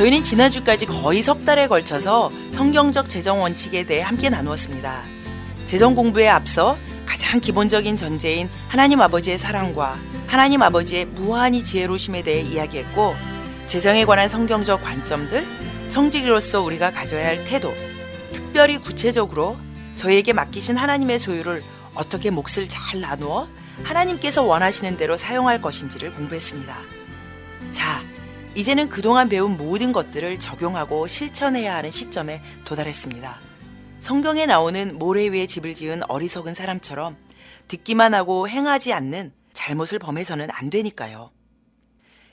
저희는 지난주까지 거의 석 달에 걸쳐서 성경적 재정 원칙에 대해 함께 나누었습니다. 재정 공부에 앞서 가장 기본적인 전제인 하나님 아버지의 사랑과 하나님 아버지의 무한히 지혜로심에 대해 이야기했고 재정에 관한 성경적 관점들, 청지기로서 우리가 가져야 할 태도, 특별히 구체적으로 저희에게 맡기신 하나님의 소유를 어떻게 몫을 잘 나누어 하나님께서 원하시는 대로 사용할 것인지를 공부했습니다. 자, 이제는 그동안 배운 모든 것들을 적용하고 실천해야 하는 시점에 도달했습니다. 성경에 나오는 모래 위에 집을 지은 어리석은 사람처럼 듣기만 하고 행하지 않는 잘못을 범해서는 안 되니까요.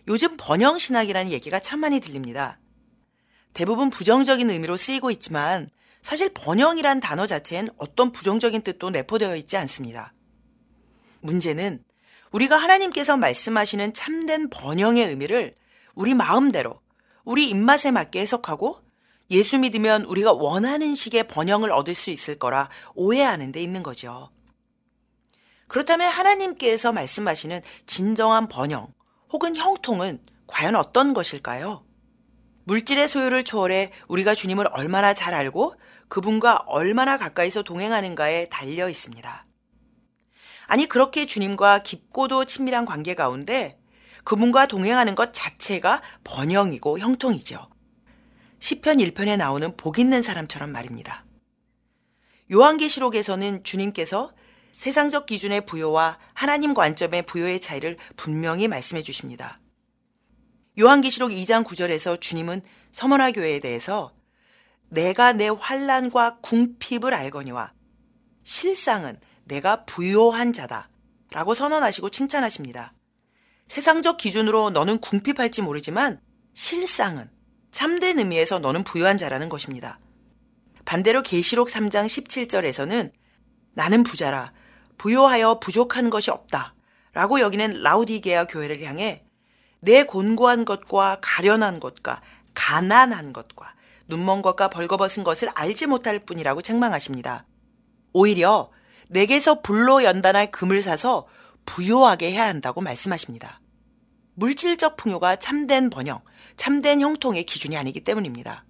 요즘 번영신학이라는 얘기가 참 많이 들립니다. 대부분 부정적인 의미로 쓰이고 있지만 사실 번영이란 단어 자체엔 어떤 부정적인 뜻도 내포되어 있지 않습니다. 문제는 우리가 하나님께서 말씀하시는 참된 번영의 의미를 우리 마음대로 우리 입맛에 맞게 해석하고 예수 믿으면 우리가 원하는 식의 번영을 얻을 수 있을 거라 오해하는 데 있는 거죠. 그렇다면 하나님께서 말씀하시는 진정한 번영 혹은 형통은 과연 어떤 것일까요? 물질의 소유를 초월해 우리가 주님을 얼마나 잘 알고 그분과 얼마나 가까이서 동행하는가에 달려 있습니다. 아니, 그렇게 주님과 깊고도 친밀한 관계 가운데 그분과 동행하는 것 자체가 번영이고 형통이죠. 시편 1편에 나오는 복 있는 사람처럼 말입니다. 요한계시록에서는 주님께서 세상적 기준의 부여와 하나님 관점의 부여의 차이를 분명히 말씀해 주십니다. 요한계시록 2장 9절에서 주님은 서머나 교회에 대해서 내가 내 환란과 궁핍을 알거니와 실상은 내가 부요한 자다 라고 선언하시고 칭찬하십니다. 세상적 기준으로 너는 궁핍할지 모르지만 실상은 참된 의미에서 너는 부유한 자라는 것입니다. 반대로 계시록 3장 17절에서는 나는 부자라 부요하여 부족한 것이 없다 라고 여기는 라우디게아 교회를 향해 내 곤고한 것과 가련한 것과 가난한 것과 눈먼 것과 벌거벗은 것을 알지 못할 뿐이라고 책망하십니다. 오히려 내게서 불로 연단할 금을 사서 부요하게 해야 한다고 말씀하십니다. 물질적 풍요가 참된 번영, 참된 형통의 기준이 아니기 때문입니다.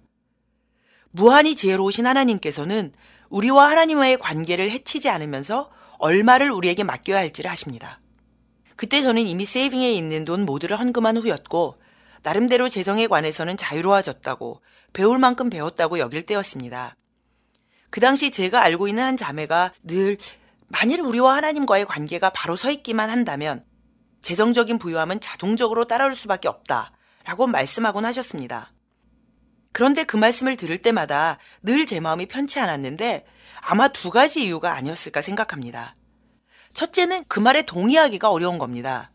무한히 지혜로우신 하나님께서는 우리와 하나님과의 관계를 해치지 않으면서 얼마를 우리에게 맡겨야 할지를 하십니다. 그때 저는 이미 세이빙에 있는 돈 모두를 헌금한 후였고 나름대로 재정에 관해서는 자유로워졌다고 배울 만큼 배웠다고 여길 때였습니다. 그 당시 제가 알고 있는 한 자매가 늘 만일 우리와 하나님과의 관계가 바로 서 있기만 한다면 재정적인 부유함은 자동적으로 따라올 수밖에 없다. 라고 말씀하곤 하셨습니다. 그런데 그 말씀을 들을 때마다 늘 제 마음이 편치 않았는데 아마 두 가지 이유가 아니었을까 생각합니다. 첫째는 그 말에 동의하기가 어려운 겁니다.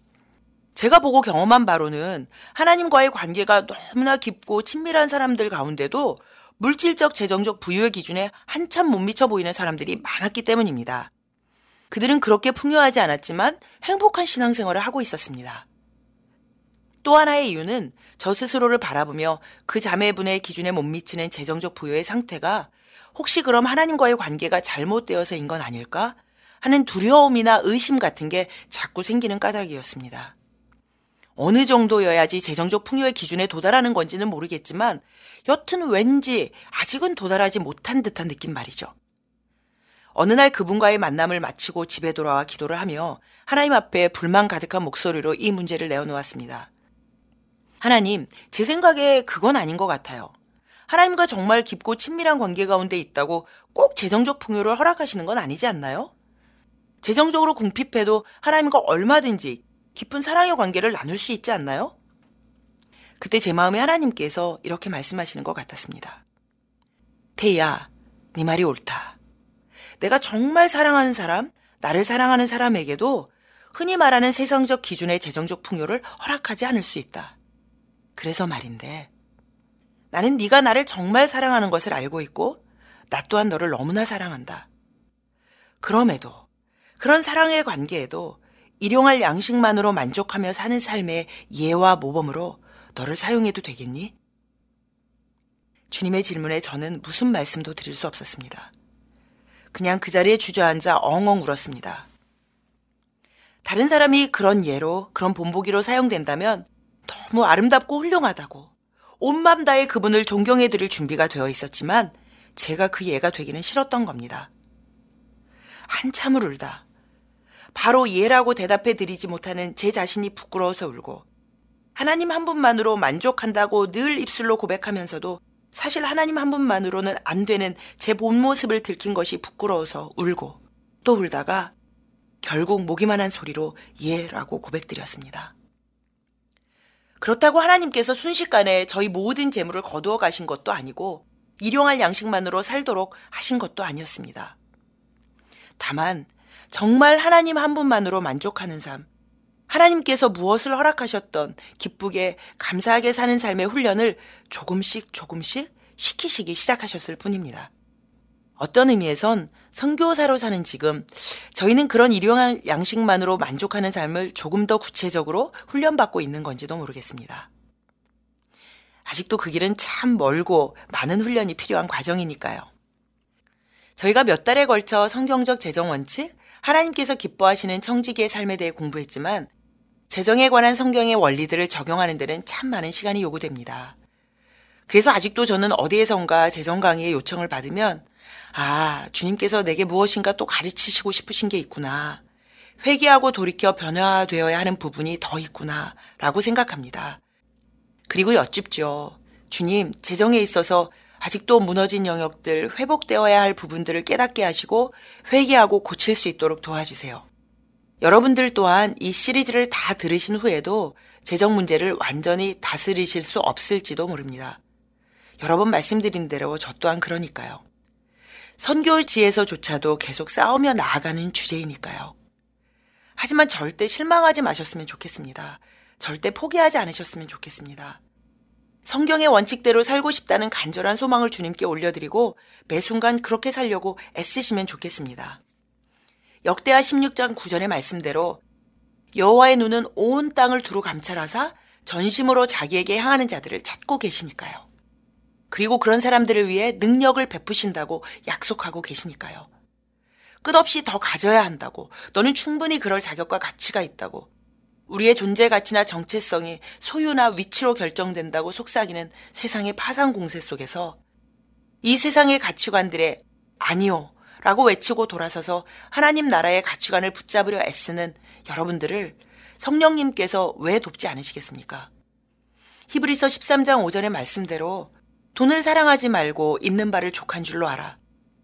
제가 보고 경험한 바로는 하나님과의 관계가 너무나 깊고 친밀한 사람들 가운데도 물질적 재정적 부유의 기준에 한참 못 미쳐 보이는 사람들이 많았기 때문입니다. 그들은 그렇게 풍요하지 않았지만 행복한 신앙생활을 하고 있었습니다. 또 하나의 이유는 저 스스로를 바라보며 그 자매분의 기준에 못 미치는 재정적 부여의 상태가 혹시 그럼 하나님과의 관계가 잘못되어서인 건 아닐까 하는 두려움이나 의심 같은 게 자꾸 생기는 까닭이었습니다. 어느 정도여야지 재정적 풍요의 기준에 도달하는 건지는 모르겠지만 여튼 왠지 아직은 도달하지 못한 듯한 느낌 말이죠. 어느 날 그분과의 만남을 마치고 집에 돌아와 기도를 하며 하나님 앞에 불만 가득한 목소리로 이 문제를 내어놓았습니다. 하나님, 제 생각에 그건 아닌 것 같아요. 하나님과 정말 깊고 친밀한 관계 가운데 있다고 꼭 재정적 풍요를 허락하시는 건 아니지 않나요? 재정적으로 궁핍해도 하나님과 얼마든지 깊은 사랑의 관계를 나눌 수 있지 않나요? 그때 제 마음에 하나님께서 이렇게 말씀하시는 것 같았습니다. 태희야, 네 말이 옳다. 내가 정말 사랑하는 사람, 나를 사랑하는 사람에게도 흔히 말하는 세상적 기준의 재정적 풍요를 허락하지 않을 수 있다. 그래서 말인데 나는 네가 나를 정말 사랑하는 것을 알고 있고 나 또한 너를 너무나 사랑한다. 그럼에도 그런 사랑의 관계에도 일용할 양식만으로 만족하며 사는 삶의 예와 모범으로 너를 사용해도 되겠니? 주님의 질문에 저는 무슨 말씀도 드릴 수 없었습니다. 그냥 그 자리에 주저앉아 엉엉 울었습니다. 다른 사람이 그런 예로, 그런 본보기로 사용된다면 너무 아름답고 훌륭하다고 온맘 다해 그분을 존경해 드릴 준비가 되어 있었지만 제가 그 예가 되기는 싫었던 겁니다. 한참을 울다. 바로 예라고 대답해 드리지 못하는 제 자신이 부끄러워서 울고 하나님 한 분만으로 만족한다고 늘 입술로 고백하면서도 사실 하나님 한 분만으로는 안 되는 제 본 모습을 들킨 것이 부끄러워서 울고 또 울다가 결국 목이만한 소리로 예라고 고백드렸습니다. 그렇다고 하나님께서 순식간에 저희 모든 재물을 거두어 가신 것도 아니고 일용할 양식만으로 살도록 하신 것도 아니었습니다. 다만 정말 하나님 한 분만으로 만족하는 삶, 하나님께서 무엇을 허락하셨던 기쁘게 감사하게 사는 삶의 훈련을 조금씩 조금씩 시키시기 시작하셨을 뿐입니다. 어떤 의미에선 선교사로 사는 지금 저희는 그런 일용할 양식만으로 만족하는 삶을 조금 더 구체적으로 훈련받고 있는 건지도 모르겠습니다. 아직도 그 길은 참 멀고 많은 훈련이 필요한 과정이니까요. 저희가 몇 달에 걸쳐 성경적 재정 원칙, 하나님께서 기뻐하시는 청지기의 삶에 대해 공부했지만 재정에 관한 성경의 원리들을 적용하는 데는 참 많은 시간이 요구됩니다. 그래서 아직도 저는 어디에선가 재정 강의의 요청을 받으면 아, 주님께서 내게 무엇인가 또 가르치시고 싶으신 게 있구나. 회개하고 돌이켜 변화되어야 하는 부분이 더 있구나. 라고 생각합니다. 그리고 여쭙죠. 주님, 재정에 있어서 아직도 무너진 영역들, 회복되어야 할 부분들을 깨닫게 하시고 회개하고 고칠 수 있도록 도와주세요. 여러분들 또한 이 시리즈를 다 들으신 후에도 재정 문제를 완전히 다스리실 수 없을지도 모릅니다. 여러 번 말씀드린 대로 저 또한 그러니까요. 선교지에서조차도 계속 싸우며 나아가는 주제이니까요. 하지만 절대 실망하지 마셨으면 좋겠습니다. 절대 포기하지 않으셨으면 좋겠습니다. 성경의 원칙대로 살고 싶다는 간절한 소망을 주님께 올려드리고 매 순간 그렇게 살려고 애쓰시면 좋겠습니다. 역대하 16장 9절의 말씀대로 여호와의 눈은 온 땅을 두루 감찰하사 전심으로 자기에게 향하는 자들을 찾고 계시니까요. 그리고 그런 사람들을 위해 능력을 베푸신다고 약속하고 계시니까요. 끝없이 더 가져야 한다고, 너는 충분히 그럴 자격과 가치가 있다고, 우리의 존재 가치나 정체성이 소유나 위치로 결정된다고 속삭이는 세상의 파상 공세 속에서 이 세상의 가치관들의 아니요 라고 외치고 돌아서서 하나님 나라의 가치관을 붙잡으려 애쓰는 여러분들을 성령님께서 왜 돕지 않으시겠습니까? 히브리서 13장 5절의 말씀대로 돈을 사랑하지 말고 있는 바를 족한 줄로 알아.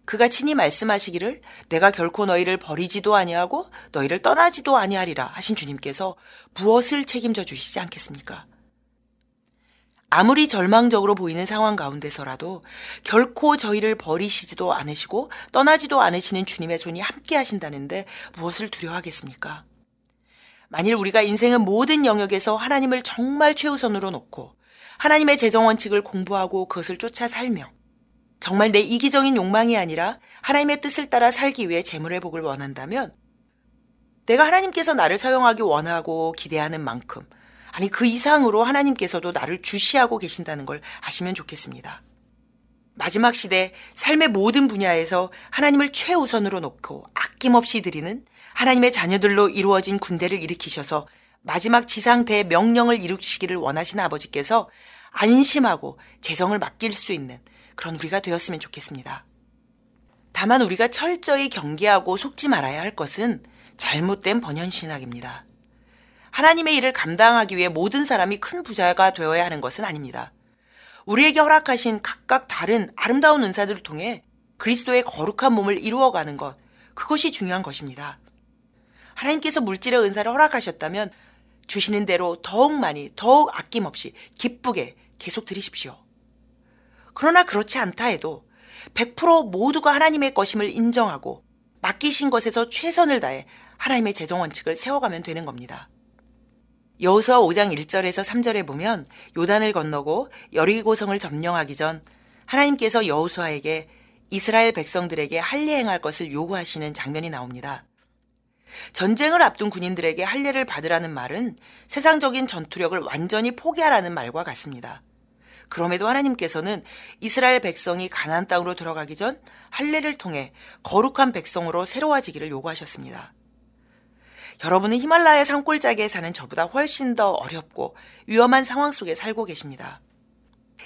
그가 친히 말씀하시기를 내가 결코 너희를 버리지도 아니하고 너희를 떠나지도 아니하리라 하신 주님께서 무엇을 책임져 주시지 않겠습니까? 아무리 절망적으로 보이는 상황 가운데서라도 결코 저희를 버리시지도 않으시고 떠나지도 않으시는 주님의 손이 함께 하신다는데 무엇을 두려워하겠습니까? 만일 우리가 인생의 모든 영역에서 하나님을 정말 최우선으로 놓고 하나님의 재정 원칙을 공부하고 그것을 쫓아 살며 정말 내 이기적인 욕망이 아니라 하나님의 뜻을 따라 살기 위해 재물의 복을 원한다면 내가 하나님께서 나를 사용하기 원하고 기대하는 만큼 아니 그 이상으로 하나님께서도 나를 주시하고 계신다는 걸 아시면 좋겠습니다. 마지막 시대 삶의 모든 분야에서 하나님을 최우선으로 놓고 아낌없이 드리는 하나님의 자녀들로 이루어진 군대를 일으키셔서 마지막 지상 대명령을 이루시기를 원하시는 아버지께서 안심하고 재정을 맡길 수 있는 그런 우리가 되었으면 좋겠습니다. 다만 우리가 철저히 경계하고 속지 말아야 할 것은 잘못된 번연신학입니다. 하나님의 일을 감당하기 위해 모든 사람이 큰 부자가 되어야 하는 것은 아닙니다. 우리에게 허락하신 각각 다른 아름다운 은사들을 통해 그리스도의 거룩한 몸을 이루어가는 것, 그것이 중요한 것입니다. 하나님께서 물질의 은사를 허락하셨다면 주시는 대로 더욱 많이, 더욱 아낌없이 기쁘게 계속 드리십시오. 그러나 그렇지 않다 해도 100% 모두가 하나님의 것임을 인정하고 맡기신 것에서 최선을 다해 하나님의 재정 원칙을 세워가면 되는 겁니다. 여호수아 5장 1절에서 3절에 보면 요단을 건너고 여리고성을 점령하기 전 하나님께서 여호수아에게 이스라엘 백성들에게 할례 행할 것을 요구하시는 장면이 나옵니다. 전쟁을 앞둔 군인들에게 할례를 받으라는 말은 세상적인 전투력을 완전히 포기하라는 말과 같습니다. 그럼에도 하나님께서는 이스라엘 백성이 가나안 땅으로 들어가기 전 할례를 통해 거룩한 백성으로 새로워지기를 요구하셨습니다. 여러분은 히말라야 산골짜기에 사는 저보다 훨씬 더 어렵고 위험한 상황 속에 살고 계십니다.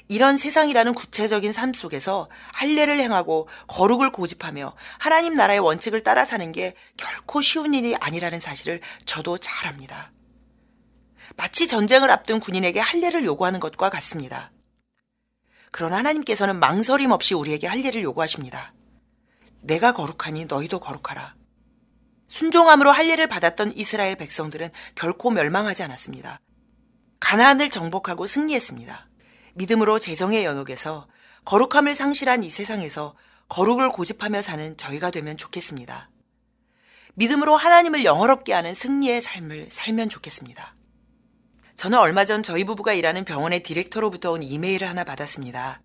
이런 세상이라는 구체적인 삶 속에서 할례를 행하고 거룩을 고집하며 하나님 나라의 원칙을 따라 사는 게 결코 쉬운 일이 아니라는 사실을 저도 잘 압니다. 마치 전쟁을 앞둔 군인에게 할례를 요구하는 것과 같습니다. 그러나 하나님께서는 망설임 없이 우리에게 할례를 요구하십니다. 내가 거룩하니 너희도 거룩하라. 순종함으로 할례를 받았던 이스라엘 백성들은 결코 멸망하지 않았습니다. 가나안을 정복하고 승리했습니다. 믿음으로 재정의 영역에서 거룩함을 상실한 이 세상에서 거룩을 고집하며 사는 저희가 되면 좋겠습니다. 믿음으로 하나님을 영어롭게 하는 승리의 삶을 살면 좋겠습니다. 저는 얼마 전 저희 부부가 일하는 병원의 디렉터로부터 온 이메일을 하나 받았습니다.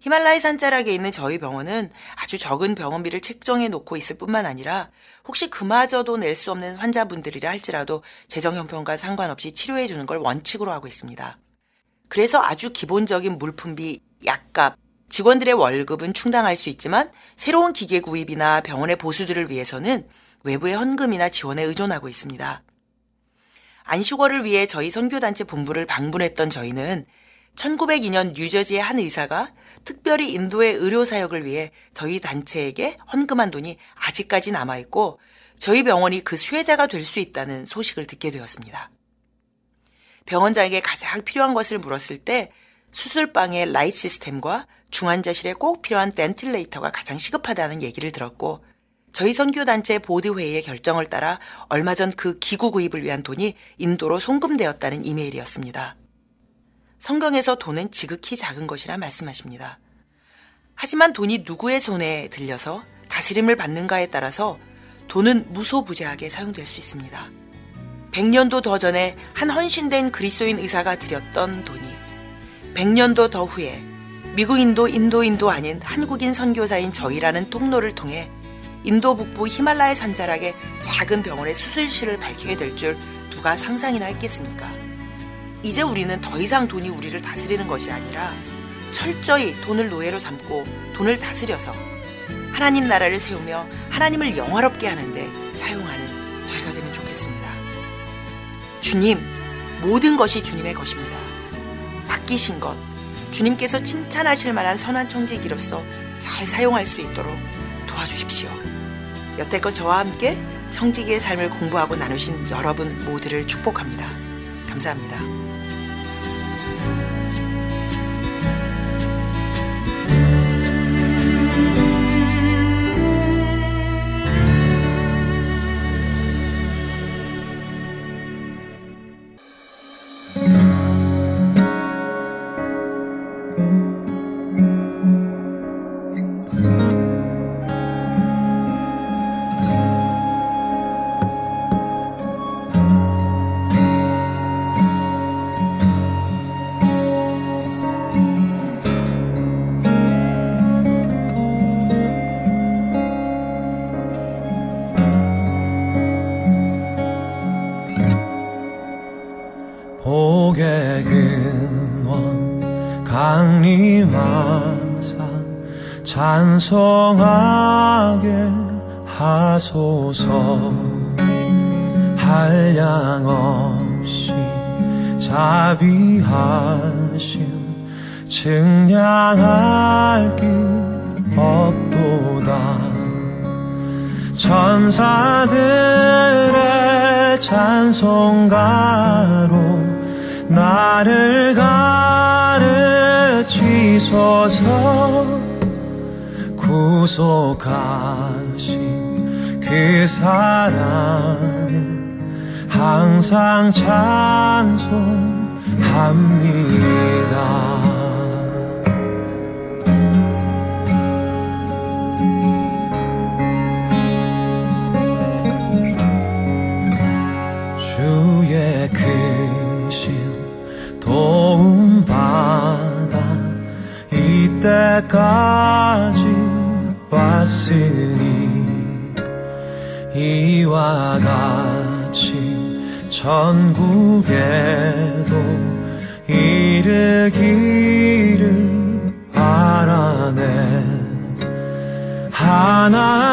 히말라야 산자락에 있는 저희 병원은 아주 적은 병원비를 책정해 놓고 있을 뿐만 아니라 혹시 그마저도 낼 수 없는 환자분들이라 할지라도 재정 형편과 상관없이 치료해 주는 걸 원칙으로 하고 있습니다. 그래서 아주 기본적인 물품비, 약값, 직원들의 월급은 충당할 수 있지만 새로운 기계 구입이나 병원의 보수들을 위해서는 외부의 헌금이나 지원에 의존하고 있습니다. 안식월을 위해 저희 선교단체 본부를 방문했던 저희는 1902년 뉴저지의 한 의사가 특별히 인도의 의료 사역을 위해 저희 단체에게 헌금한 돈이 아직까지 남아 있고 저희 병원이 그 수혜자가 될 수 있다는 소식을 듣게 되었습니다. 병원장에게 가장 필요한 것을 물었을 때 수술방의 라이트 시스템과 중환자실에 꼭 필요한 ventilator가 가장 시급하다는 얘기를 들었고 저희 선교단체 보드회의의 결정을 따라 얼마 전 그 기구 구입을 위한 돈이 인도로 송금되었다는 이메일이었습니다. 성경에서 돈은 지극히 작은 것이라 말씀하십니다. 하지만 돈이 누구의 손에 들려서 다스림을 받는가에 따라서 돈은 무소부재하게 사용될 수 있습니다. 100년도 더 전에 한 헌신된 그리스도인 의사가 드렸던 돈이 100년도 더 후에 미국인도 인도인도 아닌 한국인 선교사인 저희라는 통로를 통해 인도 북부 히말라야 산자락의 작은 병원의 수술실을 밝히게 될 줄 누가 상상이나 했겠습니까? 이제 우리는 더 이상 돈이 우리를 다스리는 것이 아니라 철저히 돈을 노예로 삼고 돈을 다스려서 하나님 나라를 세우며 하나님을 영화롭게 하는데 사용하는 저희가 되면 좋겠습니다. 주님, 모든 것이 주님의 것입니다. 맡기신 것, 주님께서 칭찬하실 만한 선한 청지기로서 잘 사용할 수 있도록 도와주십시오. 여태껏 저와 함께 청지기의 삶을 공부하고 나누신 여러분 모두를 축복합니다. 감사합니다. 찬송하게 하소서. 한량 없이 자비하심 증량할 길 없도다. 천사들의 찬송가로 나를 가르치소서 구속하신 그 사랑은 항상 찬송합니다. 주의 크신 도움받아 이때까지 왔으니 이와 같이 전국에도 이르기를 바라네. 하나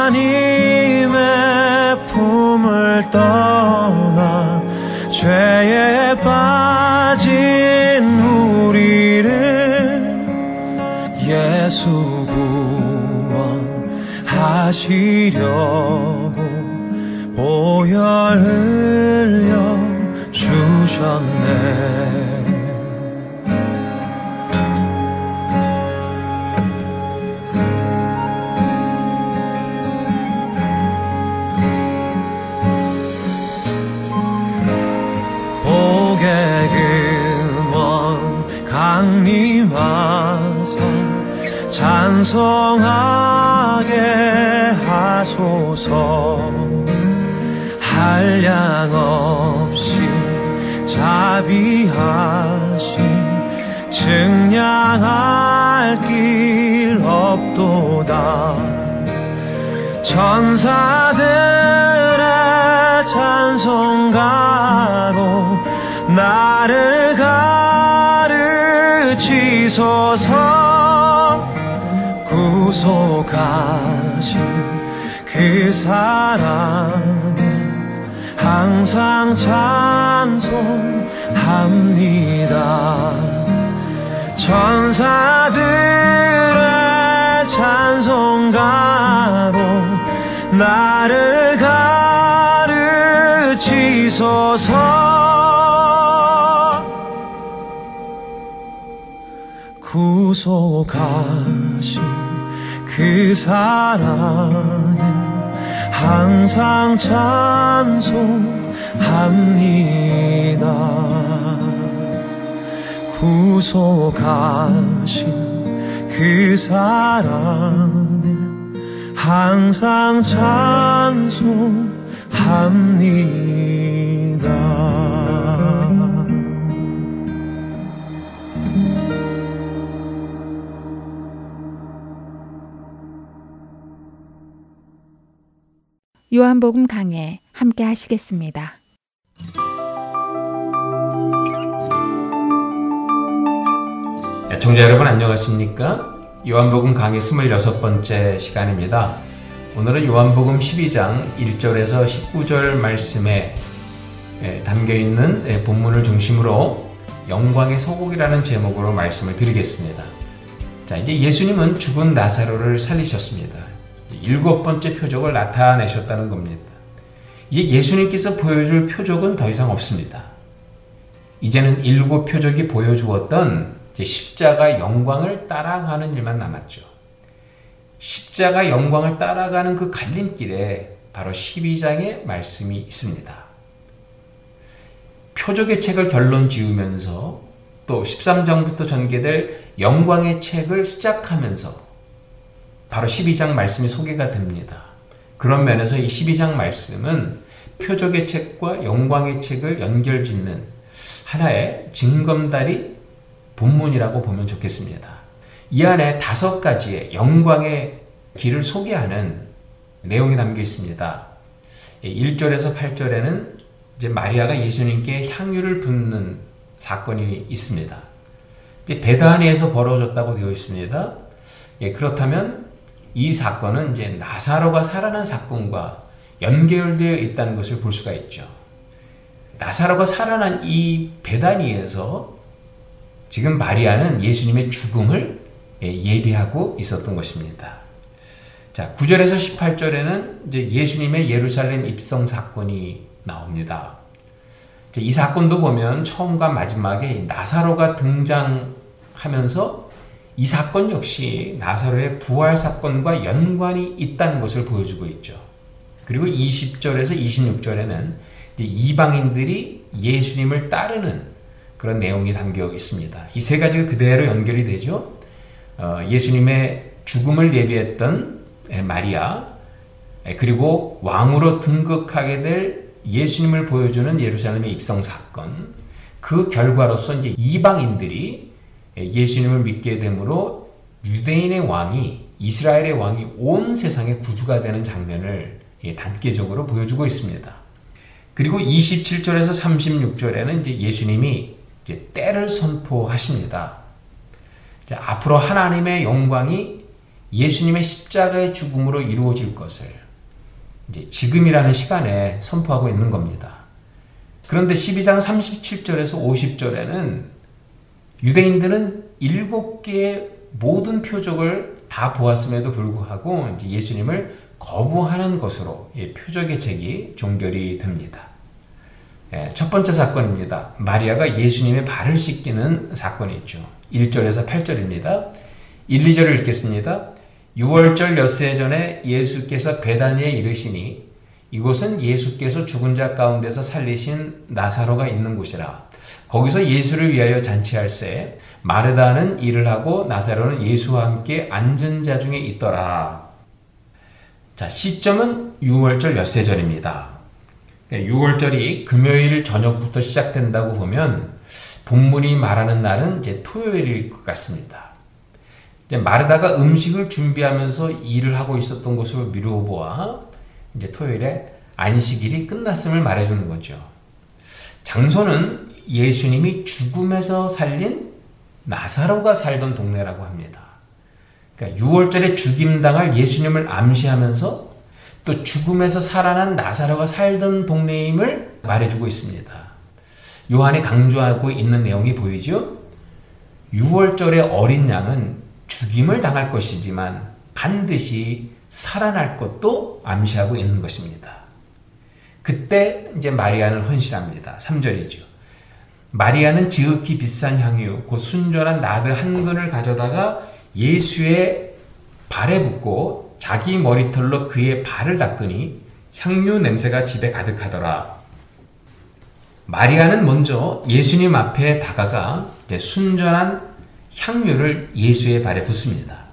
항상 찬송합니다. 천사들의 찬송가로 나를 가르치소서. 구속하신 그 사랑을 항상 찬송 합니다. 구속하신 그 사랑을 항상 찬송합니다. 요한복음 강해 함께 하시겠습니다. 애청자 여러분 안녕하십니까? 요한복음 강의 26번째 시간입니다. 오늘은 요한복음 12장 1절에서 19절 말씀에 에, 담겨있는 에, 본문을 중심으로 영광의 소곡이라는 제목으로 말씀을 드리겠습니다. 자, 이제 예수님은 죽은 나사로를 살리셨습니다. 일곱 번째 표적을 나타내셨다는 겁니다. 이제 예수님께서 보여줄 표적은 더 이상 없습니다. 이제는 일곱 표적이 보여주었던 십자가 영광을 따라가는 일만 남았죠. 십자가 영광을 따라가는 그 갈림길에 바로 12장의 말씀이 있습니다. 표적의 책을 결론 지으면서 또 13장부터 전개될 영광의 책을 시작하면서 바로 12장 말씀이 소개가 됩니다. 그런 면에서 이 12장 말씀은 표적의 책과 영광의 책을 연결짓는 하나의 징검다리 본문이라고 보면 좋겠습니다. 이 안에 다섯 가지의 영광의 길을 소개하는 내용이 담겨 있습니다. 1절에서 8절에는 이제 마리아가 예수님께 향유를 붓는 사건이 있습니다. 이제 베다니에서 벌어졌다고 되어 있습니다. 예, 그렇다면 이 사건은 이제 나사로가 살아난 사건과 연결되어 있다는 것을 볼 수가 있죠. 나사로가 살아난 이 베다니에서 지금 마리아는 예수님의 죽음을 예비하고 있었던 것입니다. 자, 9절에서 18절에는 이제 예수님의 예루살렘 입성 사건이 나옵니다. 이 사건도 보면 처음과 마지막에 나사로가 등장하면서 이 사건 역시 나사로의 부활 사건과 연관이 있다는 것을 보여주고 있죠. 그리고 20절에서 26절에는 이방인들이 예수님을 따르는 그런 내용이 담겨 있습니다. 이 세 가지가 그대로 연결이 되죠. 어, 예수님의 죽음을 예비했던 마리아, 그리고 왕으로 등극하게 될 예수님을 보여주는 예루살렘의 입성 사건, 그 결과로서 이제 이방인들이 예수님을 믿게 되므로 유대인의 왕이 이스라엘의 왕이 온 세상의 구주가 되는 장면을 단계적으로 보여주고 있습니다. 그리고 27절에서 36절에는 이제 예수님이 이제 때를 선포하십니다. 자, 앞으로 하나님의 영광이 예수님의 십자가의 죽음으로 이루어질 것을 이제 지금이라는 시간에 선포하고 있는 겁니다. 그런데 12장 37절에서 50절에는 유대인들은 일곱 개의 모든 표적을 다 보았음에도 불구하고 예수님을 거부하는 것으로 표적의 책이 종결이 됩니다. 예, 첫 번째 사건입니다. 마리아가 예수님의 발을 씻기는 사건이 있죠. 1절에서 8절입니다. 1, 2절을 읽겠습니다. 6월절 엿새 전에 예수께서 베다니에 이르시니 이곳은 예수께서 죽은 자 가운데서 살리신 나사로가 있는 곳이라. 거기서 예수를 위하여 잔치할새 마르다는 일을 하고 나사로는 예수와 함께 앉은 자 중에 있더라. 자, 시점은 6월절 엿새절입니다. 6월절이 금요일 저녁부터 시작된다고 보면 본문이 말하는 날은 이제 토요일일 것 같습니다. 이제 마르다가 음식을 준비하면서 일을 하고 있었던 것으로 미루어 보아 이제 토요일에 안식일이 끝났음을 말해주는 거죠. 장소는 예수님이 죽음에서 살린 나사로가 살던 동네라고 합니다. 그러니까 6월절에 죽임당할 예수님을 암시하면서 또 죽음에서 살아난 나사로가 살던 동네임을 말해주고 있습니다. 요한이 강조하고 있는 내용이 보이죠? 6월절의 어린 양은 죽임을 당할 것이지만 반드시 살아날 것도 암시하고 있는 것입니다. 그때 이제 마리아는 헌신합니다. 3절이죠. 마리아는 지극히 비싼 향유, 곧 순전한 나드 한 근을 가져다가 예수의 발에 붓고 자기 머리털로 그의 발을 닦으니 향유 냄새가 집에 가득하더라. 마리아는 먼저 예수님 앞에 다가가 순전한 향유를 예수의 발에 붓습니다.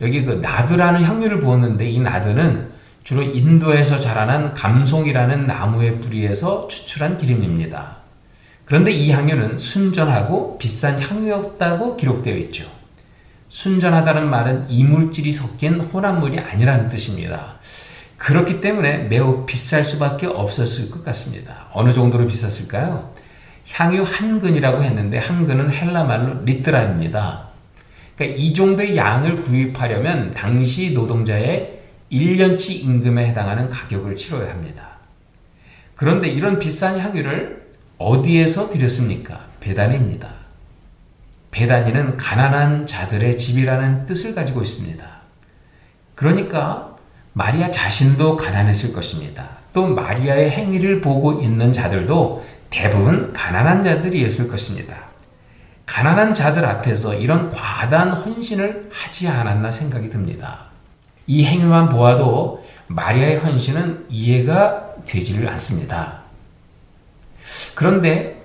여기 그 나드라는 향유를 부었는데 이 나드는 주로 인도에서 자라난 감송이라는 나무의 뿌리에서 추출한 기름입니다. 그런데 이 향유는 순전하고 비싼 향유였다고 기록되어 있죠. 순전하다는 말은 이물질이 섞인 혼합물이 아니라는 뜻입니다. 그렇기 때문에 매우 비쌀 수밖에 없었을 것 같습니다. 어느 정도로 비쌌을까요? 향유 한 근이라고 했는데 한 근은 헬라 말로 리트라입니다. 그러니까 이 정도의 양을 구입하려면 당시 노동자의 1년치 임금에 해당하는 가격을 치러야 합니다. 그런데 이런 비싼 향유를 어디에서 드렸습니까? 배단입니다. 배단위는 가난한 자들의 집이라는 뜻을 가지고 있습니다. 그러니까 마리아 자신도 가난했을 것입니다. 또 마리아의 행위를 보고 있는 자들도 대부분 가난한 자들이었을 것입니다. 가난한 자들 앞에서 이런 과다한 헌신을 하지 않았나 생각이 듭니다. 이 행위만 보아도 마리아의 헌신은 이해가 되지를 않습니다. 그런데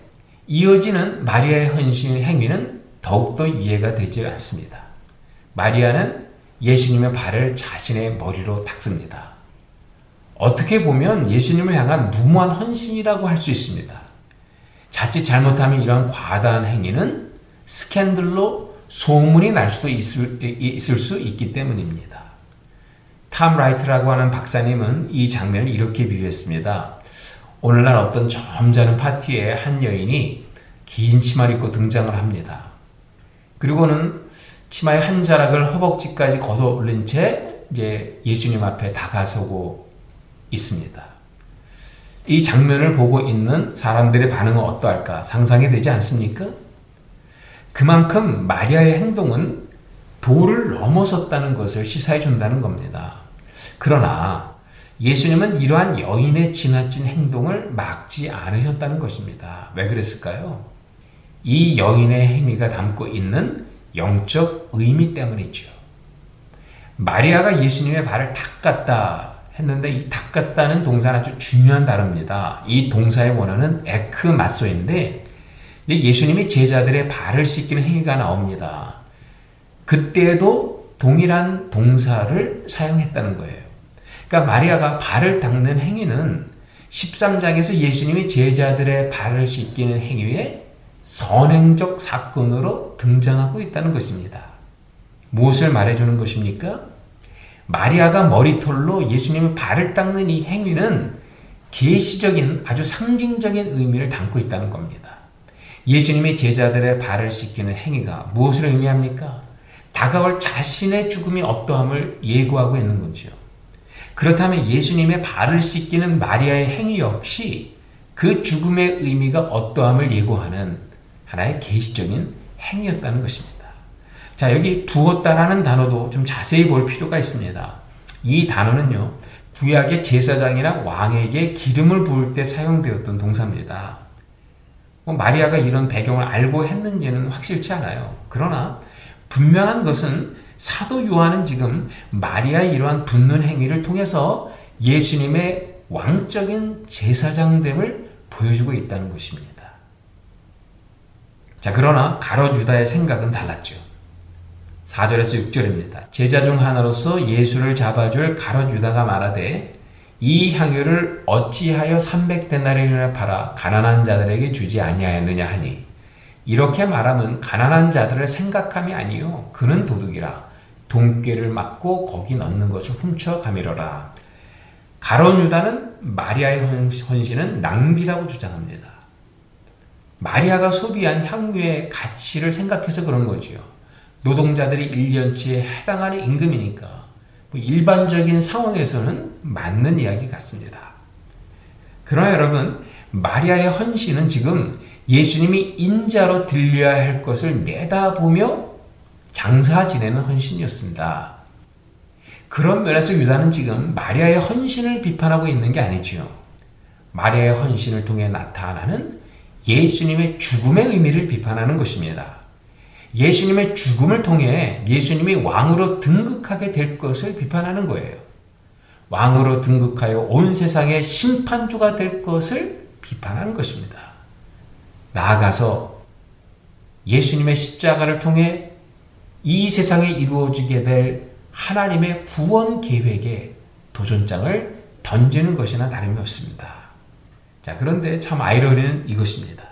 이어지는 마리아의 헌신 행위는 더욱더 이해가 되지 않습니다. 마리아는 예수님의 발을 자신의 머리로 닦습니다. 어떻게 보면 예수님을 향한 무모한 헌신이라고 할 수 있습니다. 자칫 잘못하면 이런 과다한 행위는 스캔들로 소문이 날 수도 있을, 있을 수 있기 때문입니다. 탐 라이트라고 하는 박사님은 이 장면을 이렇게 비유했습니다. 오늘날 어떤 점잖은 파티에 한 여인이 긴 치마를 입고 등장을 합니다. 그리고는 치마의 한 자락을 허벅지까지 걷어 올린 채 이제 예수님 앞에 다가서고 있습니다. 이 장면을 보고 있는 사람들의 반응은 어떠할까 상상이 되지 않습니까? 그만큼 마리아의 행동은 도를 넘어섰다는 것을 시사해 준다는 겁니다. 그러나 예수님은 이러한 여인의 지나친 행동을 막지 않으셨다는 것입니다. 왜 그랬을까요? 이 여인의 행위가 담고 있는 영적 의미 때문이죠. 마리아가 예수님의 발을 닦았다 했는데 이 닦았다는 동사는 아주 중요한 단어입니다. 이 동사의 원어는 에크마소인데 예수님이 제자들의 발을 씻기는 행위가 나옵니다. 그때도 동일한 동사를 사용했다는 거예요. 그러니까 마리아가 발을 닦는 행위는 13장에서 예수님이 제자들의 발을 씻기는 행위에 선행적 사건으로 등장하고 있다는 것입니다. 무엇을 말해주는 것입니까? 마리아가 머리털로 예수님의 발을 닦는 이 행위는 계시적인 아주 상징적인 의미를 담고 있다는 겁니다. 예수님의 제자들의 발을 씻기는 행위가 무엇을 의미합니까? 다가올 자신의 죽음이 어떠함을 예고하고 있는 거지요. 그렇다면 예수님의 발을 씻기는 마리아의 행위 역시 그 죽음의 의미가 어떠함을 예고하는 하나의 계시적인 행위였다는 것입니다. 자, 여기 부었다라는 단어도 좀 자세히 볼 필요가 있습니다. 이 단어는요, 구약의 제사장이나 왕에게 기름을 부을 때 사용되었던 동사입니다. 뭐 마리아가 이런 배경을 알고 했는지는 확실치 않아요. 그러나 분명한 것은 사도 요한은 지금 마리아의 이러한 붓는 행위를 통해서 예수님의 왕적인 제사장됨을 보여주고 있다는 것입니다. 자, 그러나 가롯 유다의 생각은 달랐죠. 4절에서 6절입니다. 제자 중 하나로서 예수를 잡아줄 가롯 유다가 말하되 이 향유를 어찌하여 300데나리온에 팔아 가난한 자들에게 주지 아니하였느냐 하니 이렇게 말하면 가난한 자들을 생각함이 아니요 그는 도둑이라 돈꾀를 맞고 거기 넣는 것을 훔쳐 가미러라 가론 유다는 마리아의 헌신은 낭비라고 주장합니다. 마리아가 소비한 향유의 가치를 생각해서 그런 거지요. 노동자들이 1년치에 해당하는 임금이니까 뭐 일반적인 상황에서는 맞는 이야기 같습니다. 그러나 여러분, 마리아의 헌신은 지금 예수님이 인자로 들려야 할 것을 내다보며 장사 지내는 헌신이었습니다. 그런 면에서 유다는 지금 마리아의 헌신을 비판하고 있는 게 아니지요. 마리아의 헌신을 통해 나타나는 예수님의 죽음의 의미를 비판하는 것입니다. 예수님의 죽음을 통해 예수님이 왕으로 등극하게 될 것을 비판하는 거예요. 왕으로 등극하여 온 세상의 심판주가 될 것을 비판하는 것입니다. 나아가서 예수님의 십자가를 통해 이 세상에 이루어지게 될 하나님의 구원 계획에 도전장을 던지는 것이나 다름이 없습니다. 자, 그런데 참 아이러니는 이것입니다.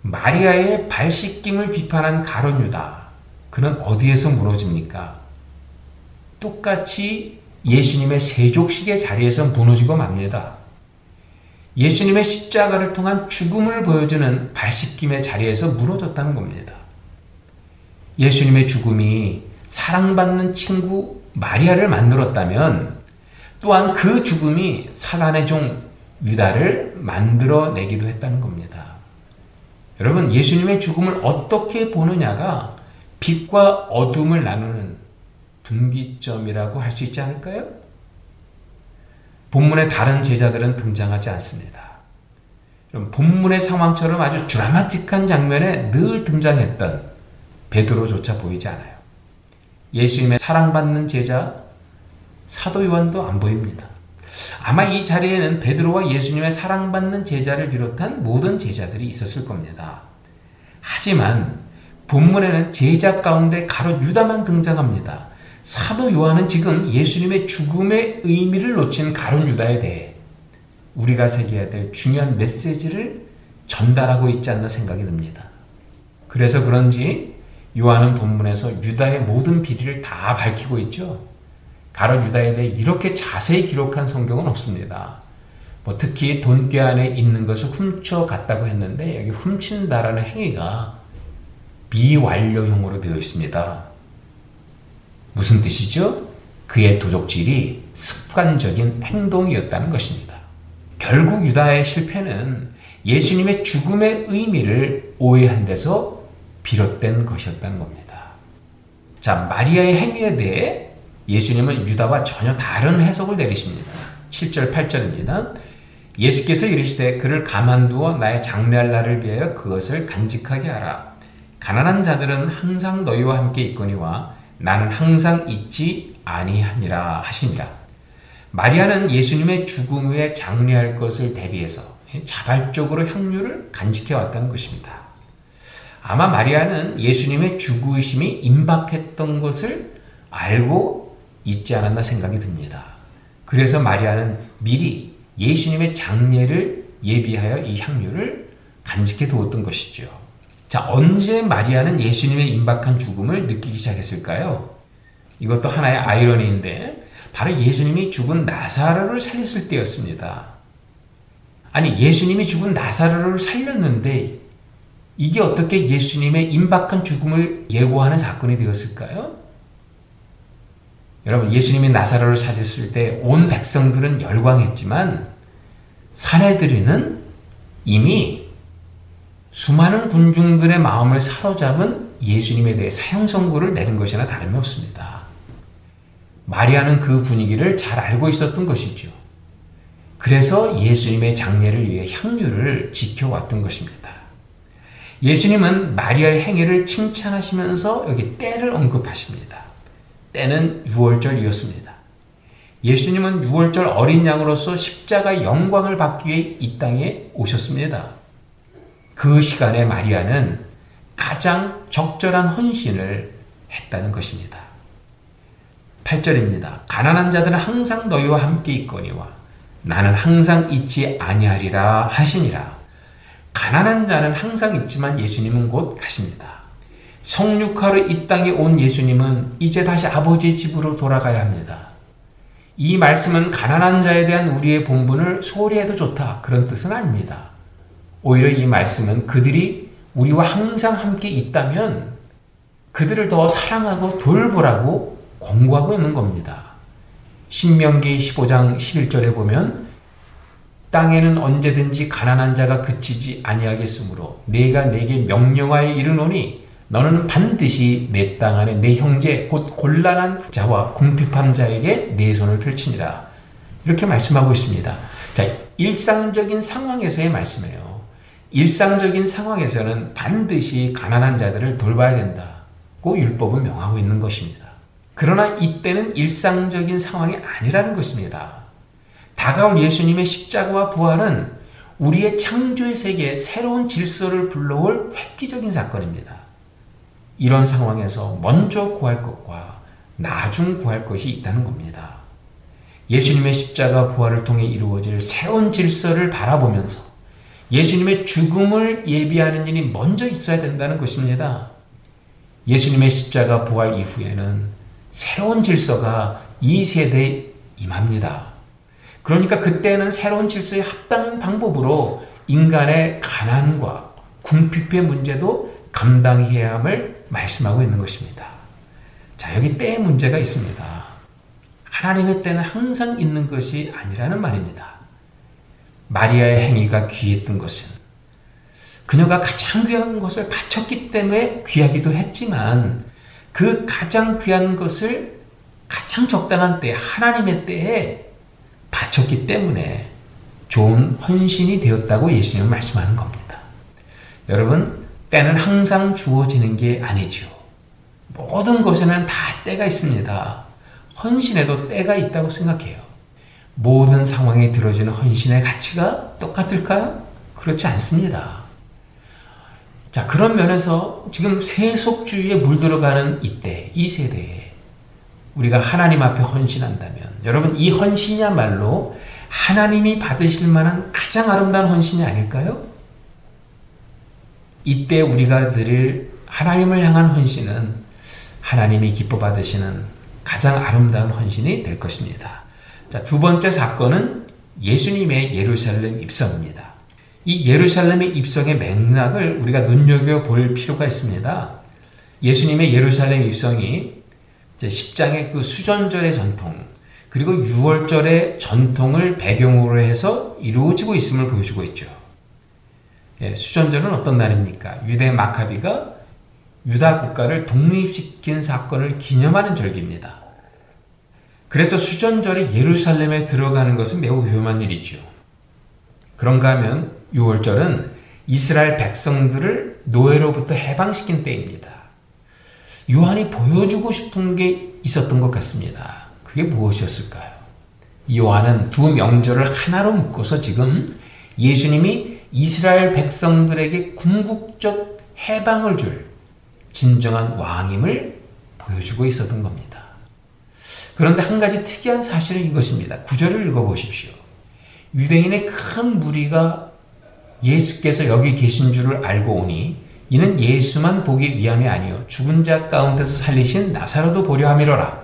마리아의 발 씻김을 비판한 가론 유다. 그는 어디에서 무너집니까? 똑같이 예수님의 세족식의 자리에서 무너지고 맙니다. 예수님의 십자가를 통한 죽음을 보여주는 발 씻김의 자리에서 무너졌다는 겁니다. 예수님의 죽음이 사랑받는 친구 마리아를 만들었다면 또한 그 죽음이 사단의 종 유다를 만들어내기도 했다는 겁니다. 여러분, 예수님의 죽음을 어떻게 보느냐가 빛과 어둠을 나누는 분기점이라고 할 수 있지 않을까요? 본문의 다른 제자들은 등장하지 않습니다. 본문의 상황처럼 아주 드라마틱한 장면에 늘 등장했던 베드로조차 보이지 않아요. 예수님의 사랑받는 제자 사도 요한도 안 보입니다. 아마 이 자리에는 베드로와 예수님의 사랑받는 제자를 비롯한 모든 제자들이 있었을 겁니다. 하지만 본문에는 제자 가운데 가로 유다만 등장합니다. 사도 요한은 지금 예수님의 죽음의 의미를 놓친 가론 유다에 대해 우리가 새겨야 될 중요한 메시지를 전달하고 있지 않나 생각이 듭니다. 그래서 그런지 요한은 본문에서 유다의 모든 비리를 다 밝히고 있죠. 가롯 유다에 대해 이렇게 자세히 기록한 성경은 없습니다. 뭐 특히 돈깨 안에 있는 것을 훔쳐 갔다고 했는데 여기 훔친다라는 행위가 미완료형으로 되어 있습니다. 무슨 뜻이죠? 그의 도적질이 습관적인 행동이었다는 것입니다. 결국 유다의 실패는 예수님의 죽음의 의미를 오해한 데서 비롯된 것이었다는 겁니다. 자, 마리아의 행위에 대해 예수님은 유다와 전혀 다른 해석을 내리십니다. 7절, 8절입니다. 예수께서 이르시되 그를 가만두어 나의 장례할 날을 위하여 그것을 간직하게 하라. 가난한 자들은 항상 너희와 함께 있거니와 나는 항상 있지 아니하니라 하시니라. 마리아는 예수님의 죽음 후에 장례할 것을 대비해서 자발적으로 향유를 간직해 왔다는 것입니다. 아마 마리아는 예수님의 죽으심이 임박했던 것을 알고 있지 않았나 생각이 듭니다. 그래서 마리아는 미리 예수님의 장례를 예비하여 이 향유를 간직해 두었던 것이죠. 자, 언제 마리아는 예수님의 임박한 죽음을 느끼기 시작했을까요? 이것도 하나의 아이러니인데 바로 예수님이 죽은 나사로를 살렸을 때였습니다. 아니 예수님이 죽은 나사로를 살렸는데 이게 어떻게 예수님의 임박한 죽음을 예고하는 사건이 되었을까요? 여러분 예수님이 나사로를 살렸을 때온 백성들은 열광했지만 사내들이는 이미 수많은 군중들의 마음을 사로잡은 예수님에 대해 사형 선고를 내린 것이나 다름이 없습니다. 마리아는 그 분위기를 잘 알고 있었던 것이죠. 그래서 예수님의 장례를 위해 향유를 지켜왔던 것입니다. 예수님은 마리아의 행위를 칭찬하시면서 여기 때를 언급하십니다. 때는 6월절이었습니다. 예수님은 6월절 어린 양으로서 십자가 영광을 받기 위해 이 땅에 오셨습니다. 그 시간에 마리아는 가장 적절한 헌신을 했다는 것입니다. 8절입니다. 가난한 자들은 항상 너희와 함께 있거니와 나는 항상 있지 아니하리라 하시니라. 가난한 자는 항상 있지만 예수님은 곧 가십니다. 성육하러 이 땅에 온 예수님은 이제 다시 아버지의 집으로 돌아가야 합니다. 이 말씀은 가난한 자에 대한 우리의 본분을 소홀히 해도 좋다. 그런 뜻은 아닙니다. 오히려 이 말씀은 그들이 우리와 항상 함께 있다면 그들을 더 사랑하고 돌보라고 권고하고 있는 겁니다. 신명기 15장 11절에 보면 땅에는 언제든지 가난한 자가 그치지 아니하겠으므로 내가 내게 명령하여 이르노니 너는 반드시 내 땅 안에 내 형제 곧 곤란한 자와 궁핍한 자에게 내 손을 펼치니라 이렇게 말씀하고 있습니다. 자 일상적인 상황에서의 말씀이에요. 일상적인 상황에서는 반드시 가난한 자들을 돌봐야 된다고 율법은 명하고 있는 것입니다. 그러나 이때는 일상적인 상황이 아니라는 것입니다. 다가올 예수님의 십자가와 부활은 우리의 창조의 세계에 새로운 질서를 불러올 획기적인 사건입니다. 이런 상황에서 먼저 구할 것과 나중 구할 것이 있다는 겁니다. 예수님의 십자가 부활을 통해 이루어질 새로운 질서를 바라보면서 예수님의 죽음을 예비하는 일이 먼저 있어야 된다는 것입니다. 예수님의 십자가 부활 이후에는 새로운 질서가 이 세대에 임합니다. 그러니까 그때는 새로운 질서에 합당한 방법으로 인간의 가난과 궁핍의 문제도 감당해야 함을 말씀하고 있는 것입니다. 자, 여기 때의 문제가 있습니다. 하나님의 때는 항상 있는 것이 아니라는 말입니다. 마리아의 행위가 귀했던 것은 그녀가 가장 귀한 것을 바쳤기 때문에 귀하기도 했지만 그 가장 귀한 것을 가장 적당한 때, 하나님의 때에 바쳤기 때문에 좋은 헌신이 되었다고 예수님은 말씀하는 겁니다. 여러분, 때는 항상 주어지는 게 아니죠. 모든 것에는 다 때가 있습니다. 헌신에도 때가 있다고 생각해요. 모든 상황에 들어지는 헌신의 가치가 똑같을까요? 그렇지 않습니다. 자, 그런 면에서 지금 세속주의에 물들어가는 이때, 이 세대에 우리가 하나님 앞에 헌신한다면, 여러분, 이 헌신이야말로 하나님이 받으실 만한 가장 아름다운 헌신이 아닐까요? 이때 우리가 드릴 하나님을 향한 헌신은 하나님이 기뻐 받으시는 가장 아름다운 헌신이 될 것입니다. 자, 두 번째 사건은 예수님의 예루살렘 입성입니다. 이 예루살렘의 입성의 맥락을 우리가 눈여겨 볼 필요가 있습니다. 예수님의 예루살렘 입성이 10장의 그 수전절의 전통, 그리고 6월절의 전통을 배경으로 해서 이루어지고 있음을 보여주고 있죠. 예, 수전절은 어떤 날입니까? 유대 마카비가 유다 국가를 독립시킨 사건을 기념하는 절기입니다. 그래서 수전절이 예루살렘에 들어가는 것은 매우 위험한 일이죠. 그런가 하면 6월절은 이스라엘 백성들을 노예로부터 해방시킨 때입니다. 요한이 보여주고 싶은 게 있었던 것 같습니다. 그게 무엇이었을까요? 요한은 두 명절을 하나로 묶어서 지금 예수님이 이스라엘 백성들에게 궁극적 해방을 줄 진정한 왕임을 보여주고 있었던 겁니다. 그런데 한 가지 특이한 사실은 이것입니다. 구절을 읽어보십시오. 유대인의 큰 무리가 예수께서 여기 계신 줄을 알고 오니 이는 예수만 보기 위함이 아니요 죽은 자 가운데서 살리신 나사로도 보려 함이로라.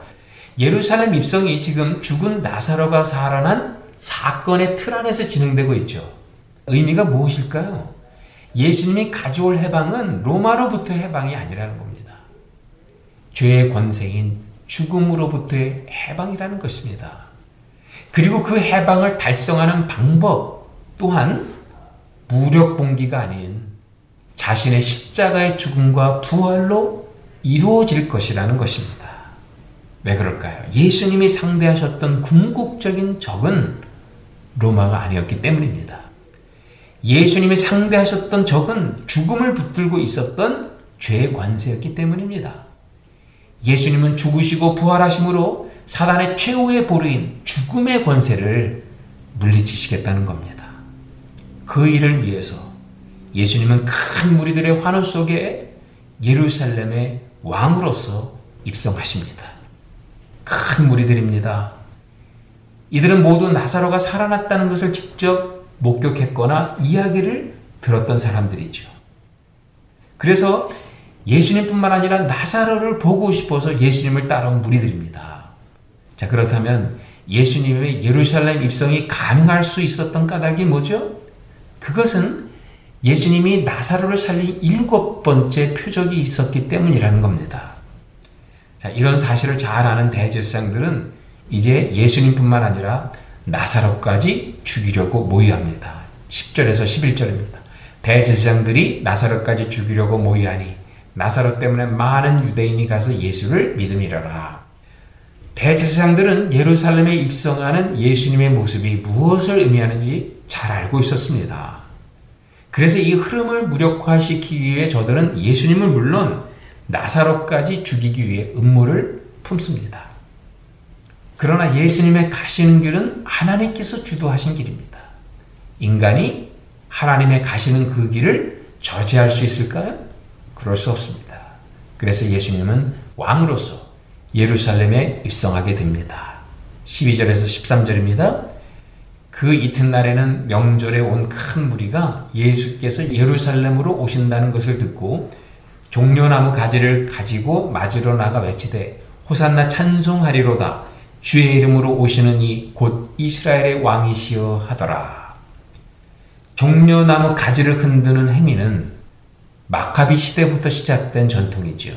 예루살렘 입성이 지금 죽은 나사로가 살아난 사건의 틀 안에서 진행되고 있죠. 의미가 무엇일까요? 예수님이 가져올 해방은 로마로부터의 해방이 아니라는 겁니다. 죄의 권세인 죽음으로부터의 해방이라는 것입니다. 그리고 그 해방을 달성하는 방법 또한 무력 봉기가 아닌 자신의 십자가의 죽음과 부활로 이루어질 것이라는 것입니다. 왜 그럴까요? 예수님이 상대하셨던 궁극적인 적은 로마가 아니었기 때문입니다. 예수님이 상대하셨던 적은 죽음을 붙들고 있었던 죄의 관세였기 때문입니다. 예수님은 죽으시고 부활하심으로 사단의 최후의 보루인 죽음의 권세를 물리치시겠다는 겁니다. 그 일을 위해서 예수님은 큰 무리들의 환호 속에 예루살렘의 왕으로서 입성하십니다. 큰 무리들입니다. 이들은 모두 나사로가 살아났다는 것을 직접 목격했거나 이야기를 들었던 사람들이죠. 그래서 예수님뿐만 아니라 나사로를 보고 싶어서 예수님을 따라온 무리들입니다. 자, 그렇다면 예수님의 예루살렘 입성이 가능할 수 있었던 까닭이 뭐죠? 그것은 예수님이 나사로를 살린 일곱 번째 표적이 있었기 때문이라는 겁니다. 자, 이런 사실을 잘 아는 대제사장들은 이제 예수님뿐만 아니라 나사로까지 죽이려고 모의합니다. 10절에서 11절입니다. 대제사장들이 나사로까지 죽이려고 모의하니 나사로 때문에 많은 유대인이 가서 예수를 믿음이라라. 대제사장들은 예루살렘에 입성하는 예수님의 모습이 무엇을 의미하는지 잘 알고 있었습니다. 그래서 이 흐름을 무력화시키기 위해 저들은 예수님을 물론 나사로까지 죽이기 위해 음모를 품습니다. 그러나 예수님의 가시는 길은 하나님께서 주도하신 길입니다. 인간이 하나님의 가시는 그 길을 저지할 수 있을까요? 그럴 수 없습니다. 그래서 예수님은 왕으로서 예루살렘에 입성하게 됩니다. 12절에서 13절입니다. 그 이튿날에는 명절에 온 큰 무리가 예수께서 예루살렘으로 오신다는 것을 듣고 종려나무 가지를 가지고 맞으러 나가 외치되 호산나 찬송하리로다 주의 이름으로 오시는 이 곧 이스라엘의 왕이시여 하더라. 종려나무 가지를 흔드는 행위는 마카비 시대부터 시작된 전통이죠.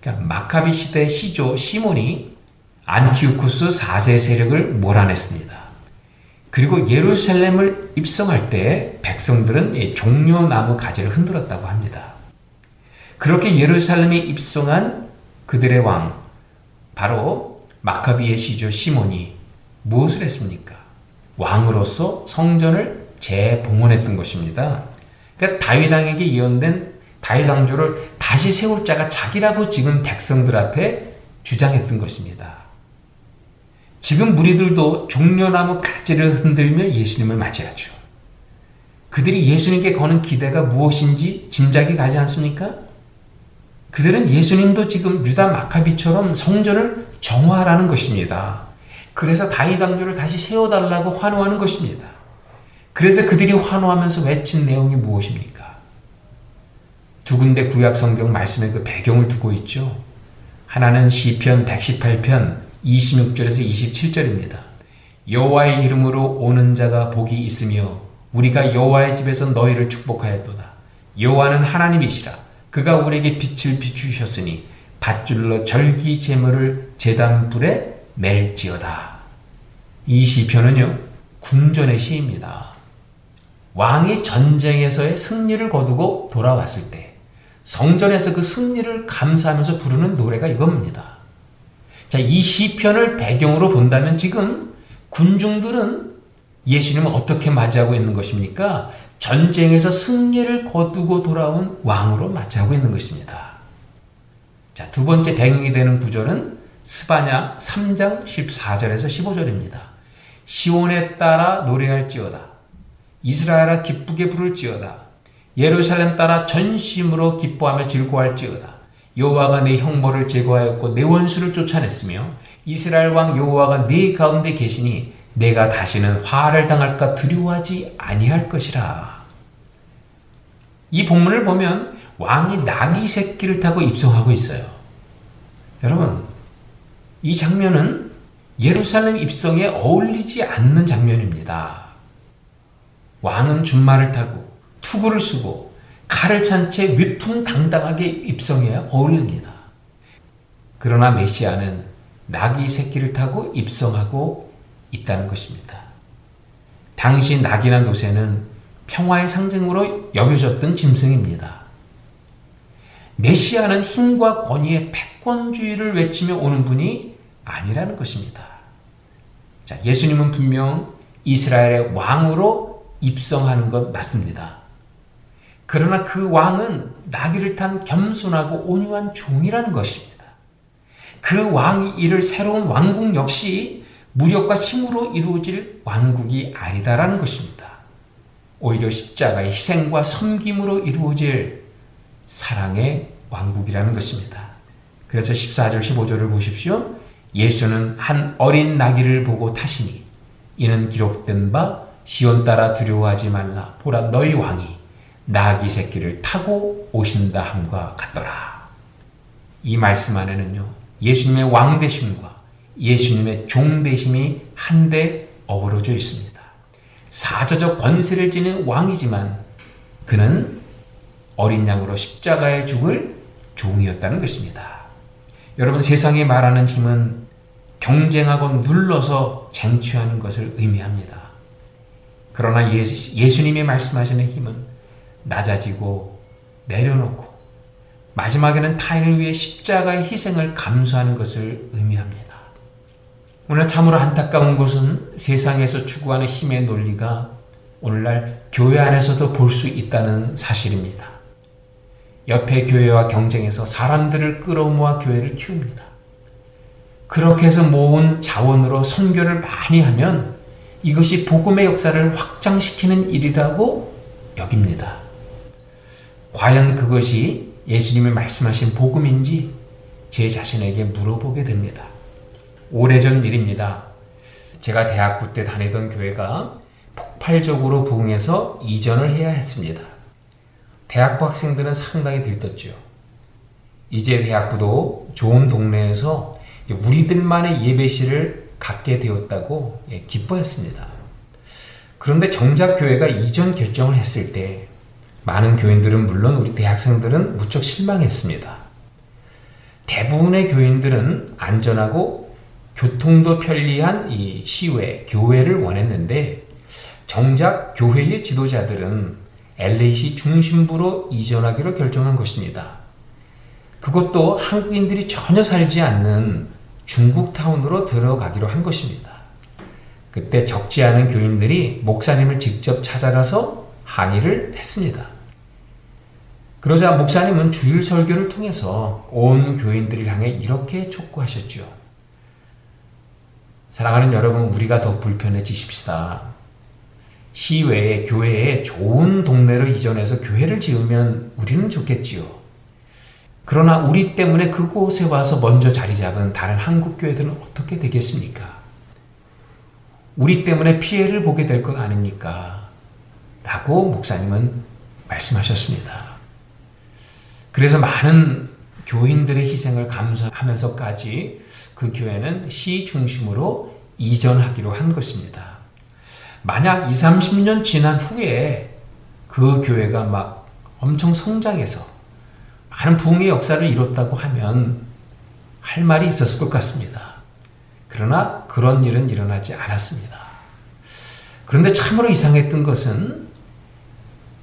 그러니까 마카비 시대 시조 시몬이 안티우쿠스 4세 세력을 몰아냈습니다. 그리고 예루살렘을 입성할 때 백성들은 종려나무 가지를 흔들었다고 합니다. 그렇게 예루살렘에 입성한 그들의 왕, 바로 마카비의 시조 시몬이 무엇을 했습니까? 왕으로서 성전을 재봉헌했던 것입니다. 그러니까 다윗 왕에게 예언된 다윗 왕조를 다시 세울 자가 자기라고 지금 백성들 앞에 주장했던 것입니다. 지금 무리들도 종려나무 가지를 흔들며 예수님을 맞이하죠. 그들이 예수님께 거는 기대가 무엇인지 짐작이 가지 않습니까? 그들은 예수님도 지금 유다 마카비처럼 성전을 정화하라는 것입니다. 그래서 왕조를 다시 세워달라고 환호하는 것입니다. 그래서 그들이 환호하면서 외친 내용이 무엇입니까? 두 군데 구약 성경 말씀의 그 배경을 두고 있죠. 하나는 시편 118편 26절에서 27절입니다. 여호와의 이름으로 오는 자가 복이 있으며 우리가 여호와의 집에서 너희를 축복하였도다. 여호와는 하나님이시라. 그가 우리에게 빛을 비추셨으니 밧줄로 절기 제물을 제단불에 멜지어다. 이 시편은요 궁전의 시입니다. 왕이 전쟁에서의 승리를 거두고 돌아왔을 때 성전에서 그 승리를 감사하면서 부르는 노래가 이겁니다. 자, 이 시편을 배경으로 본다면 지금 군중들은 예수님을 어떻게 맞이하고 있는 것입니까? 전쟁에서 승리를 거두고 돌아온 왕으로 맞이하고 있는 것입니다. 자, 두 번째 배경이 되는 구절은 스바냐 3장 14절에서 15절입니다. 시온에 따라 노래할지어다. 이스라엘아 기쁘게 부를지어다. 예루살렘 따라 전심으로 기뻐하며 즐거워할지어다. 여호와가 내 형벌을 제거하였고 내 원수를 쫓아냈으며 이스라엘 왕 여호와가 내 가운데 계시니 내가 다시는 화를 당할까 두려워하지 아니할 것이라. 이 본문을 보면 왕이 나귀 새끼를 타고 입성하고 있어요. 여러분, 이 장면은 예루살렘 입성에 어울리지 않는 장면입니다. 왕은 준말을 타고 투구를 쓰고 칼을 찬 채 위풍당당하게 입성해야 어울립니다. 그러나 메시아는 나귀 새끼를 타고 입성하고 있다는 것입니다. 당시 낙이나 노새는 평화의 상징으로 여겨졌던 짐승입니다. 메시아는 힘과 권위의 패권주의를 외치며 오는 분이 아니라는 것입니다. 자, 예수님은 분명 이스라엘의 왕으로 입성하는 것 맞습니다. 그러나 그 왕은 나귀를 탄 겸손하고 온유한 종이라는 것입니다. 그 왕이 이를 새로운 왕국 역시 무력과 힘으로 이루어질 왕국이 아니다라는 것입니다. 오히려 십자가의 희생과 섬김으로 이루어질 사랑의 왕국이라는 것입니다. 그래서 14절 15절을 보십시오. 예수는 한 어린 나귀를 보고 타시니 이는 기록된 바 시온 따라 두려워하지 말라 보라 너희 왕이 나귀 새끼를 타고 오신다 함과 같더라. 이 말씀 안에는요. 예수님의 왕 되심과 예수님의 종 되심이 한데 어우러져 있습니다. 사자적 권세를 지닌 왕이지만 그는 어린 양으로 십자가에 죽을 종이었다는 것입니다. 여러분 세상이 말하는 힘은 경쟁하고 눌러서 쟁취하는 것을 의미합니다. 그러나 예수, 예수님이 말씀하시는 힘은 낮아지고 내려놓고 마지막에는 타인을 위해 십자가의 희생을 감수하는 것을 의미합니다. 오늘 참으로 안타까운 것은 세상에서 추구하는 힘의 논리가 오늘날 교회 안에서도 볼 수 있다는 사실입니다. 옆에 교회와 경쟁해서 사람들을 끌어모아 교회를 키웁니다. 그렇게 해서 모은 자원으로 선교를 많이 하면 이것이 복음의 역사를 확장시키는 일이라고 여깁니다. 과연 그것이 예수님이 말씀하신 복음인지 제 자신에게 물어보게 됩니다. 오래전 일입니다. 제가 대학부 때 다니던 교회가 폭발적으로 부흥해서 이전을 해야 했습니다. 대학부 학생들은 상당히 들떴죠. 이제 대학부도 좋은 동네에서 우리들만의 예배실을 갖게 되었다고 예, 기뻐했습니다. 그런데 정작 교회가 이전 결정을 했을 때 많은 교인들은 물론 우리 대학생들은 무척 실망했습니다. 대부분의 교인들은 안전하고 교통도 편리한 이 시외, 교회를 원했는데 정작 교회의 지도자들은 LA시 중심부로 이전하기로 결정한 것입니다. 그것도 한국인들이 전혀 살지 않는 중국 타운으로 들어가기로 한 것입니다. 그때 적지 않은 교인들이 목사님을 직접 찾아가서 항의를 했습니다. 그러자 목사님은 주일 설교를 통해서 온 교인들을 향해 이렇게 촉구하셨죠. 사랑하는 여러분, 우리가 더 불편해지십시다. 시외에, 교회에 좋은 동네로 이전해서 교회를 지으면 우리는 좋겠지요. 그러나 우리 때문에 그곳에 와서 먼저 자리 잡은 다른 한국 교회들은 어떻게 되겠습니까? 우리 때문에 피해를 보게 될 것 아닙니까? 라고 목사님은 말씀하셨습니다. 그래서 많은 교인들의 희생을 감수하면서까지 그 교회는 시 중심으로 이전하기로 한 것입니다. 만약 2, 30년 지난 후에 그 교회가 막 엄청 성장해서 많은 부흥의 역사를 이뤘다고 하면 할 말이 있었을 것 같습니다. 그러나 그런 일은 일어나지 않았습니다. 그런데 참으로 이상했던 것은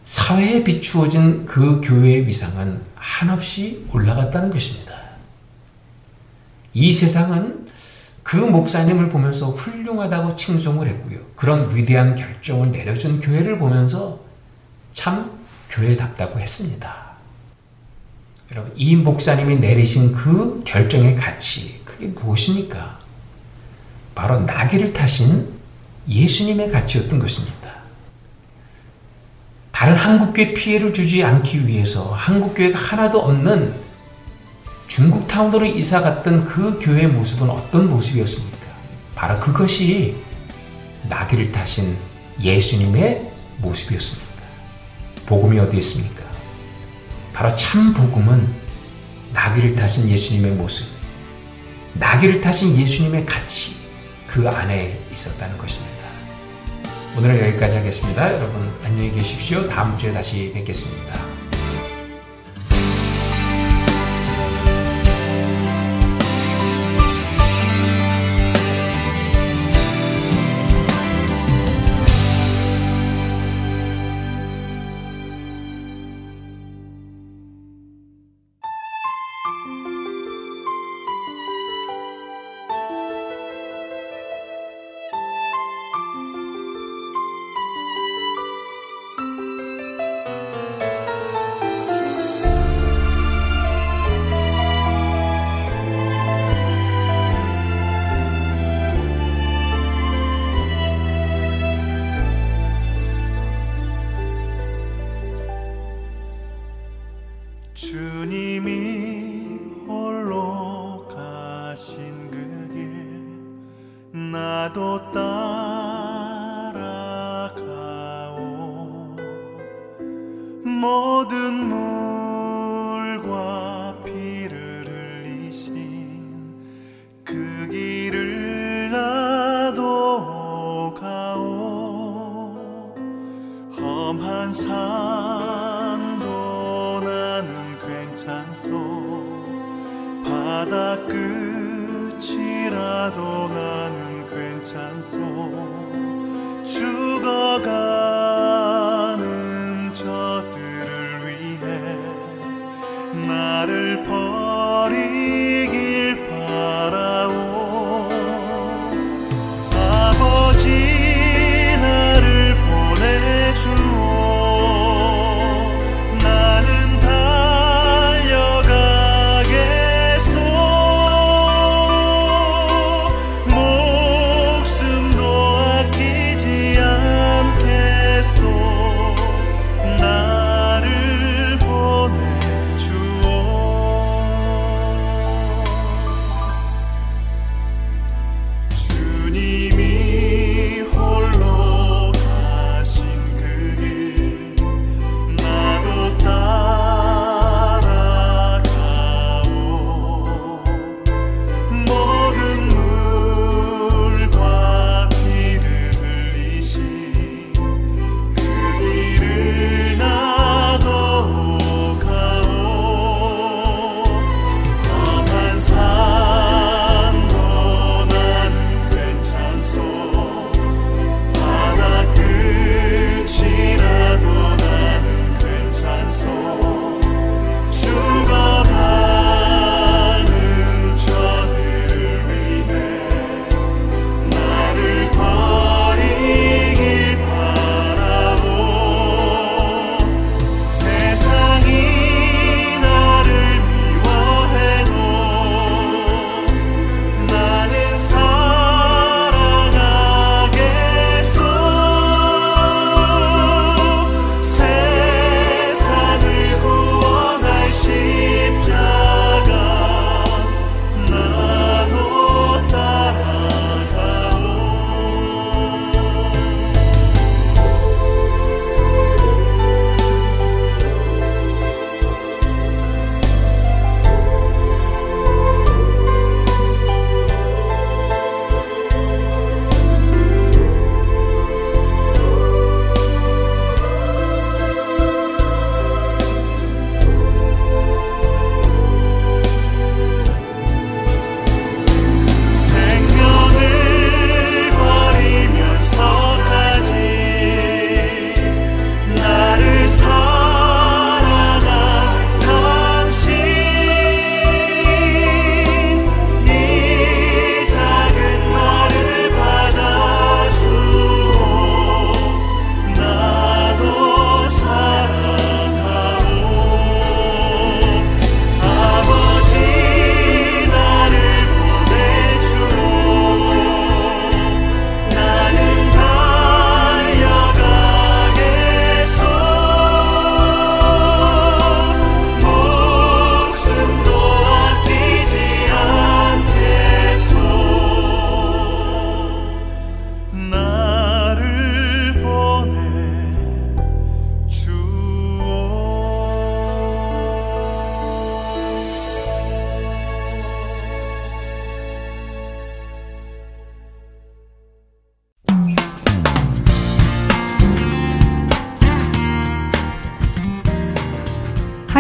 사회에 비추어진 그 교회의 위상은 한없이 올라갔다는 것입니다. 이 세상은 그 목사님을 보면서 훌륭하다고 칭송을 했고요. 그런 위대한 결정을 내려준 교회를 보면서 참 교회답다고 했습니다. 여러분, 이 목사님이 내리신 그 결정의 가치, 그 그게 무엇입니까? 바로 나귀를 타신 예수님의 가치였던 것입니다. 다른 한국교회 피해를 주지 않기 위해서 한국교회가 하나도 없는 중국 타운으로 이사 갔던 그 교회의 모습은 어떤 모습이었습니까? 바로 그것이 나귀를 타신 예수님의 모습이었습니다. 복음이 어디 있습니까? 바로 참 복음은 나귀를 타신 예수님의 모습, 나귀를 타신 예수님의 가치, 그 안에 있었다는 것입니다. 오늘은 여기까지 하겠습니다. 여러분 안녕히 계십시오. 다음 주에 다시 뵙겠습니다. 끝이라도 나는 괜찮소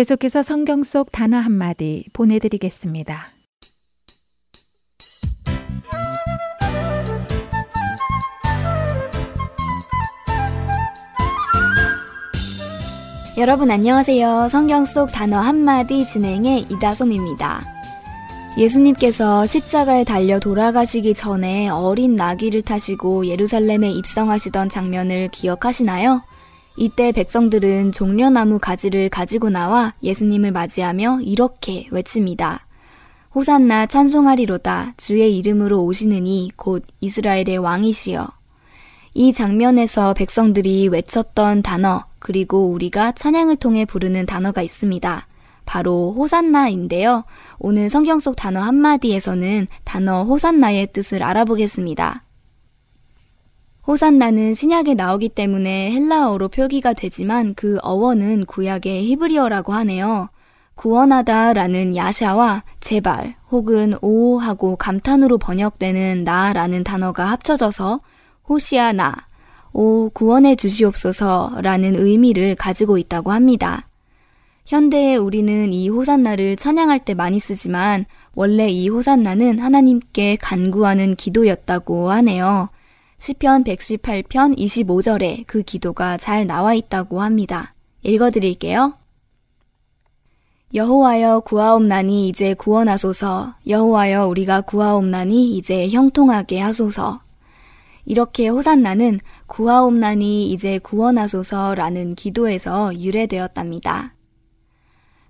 계속해서 성경 속 단어 한마디 보내드리겠습니다. 여러분 안녕하세요. 성경 속 단어 한마디 진행의 이다솜입니다. 예수님께서 십자가에 달려 돌아가시기 전에 어린 나귀를 타시고 예루살렘에 입성하시던 장면을 기억하시나요? 이때 백성들은 종려나무 가지를 가지고 나와 예수님을 맞이하며 이렇게 외칩니다. 호산나 찬송하리로다 주의 이름으로 오시느니 곧 이스라엘의 왕이시여. 이 장면에서 백성들이 외쳤던 단어 그리고 우리가 찬양을 통해 부르는 단어가 있습니다. 바로 호산나인데요. 오늘 성경 속 단어 한마디에서는 단어 호산나의 뜻을 알아보겠습니다. 호산나는 신약에 나오기 때문에 헬라어로 표기가 되지만 그 어원은 구약의 히브리어라고 하네요. 구원하다 라는 야샤와 제발 혹은 오 하고 감탄으로 번역되는 나라는 단어가 합쳐져서 호시아나, 오 구원해 주시옵소서 라는 의미를 가지고 있다고 합니다. 현대에 우리는 이 호산나를 찬양할 때 많이 쓰지만 원래 이 호산나는 하나님께 간구하는 기도였다고 하네요. 시편 118편 25절에 그 기도가 잘 나와 있다고 합니다. 읽어 드릴게요. 여호와여 구하옵나니 이제 구원하소서. 여호와여 우리가 구하옵나니 이제 형통하게 하소서. 이렇게 호산나는 구하옵나니 이제 구원하소서라는 기도에서 유래되었답니다.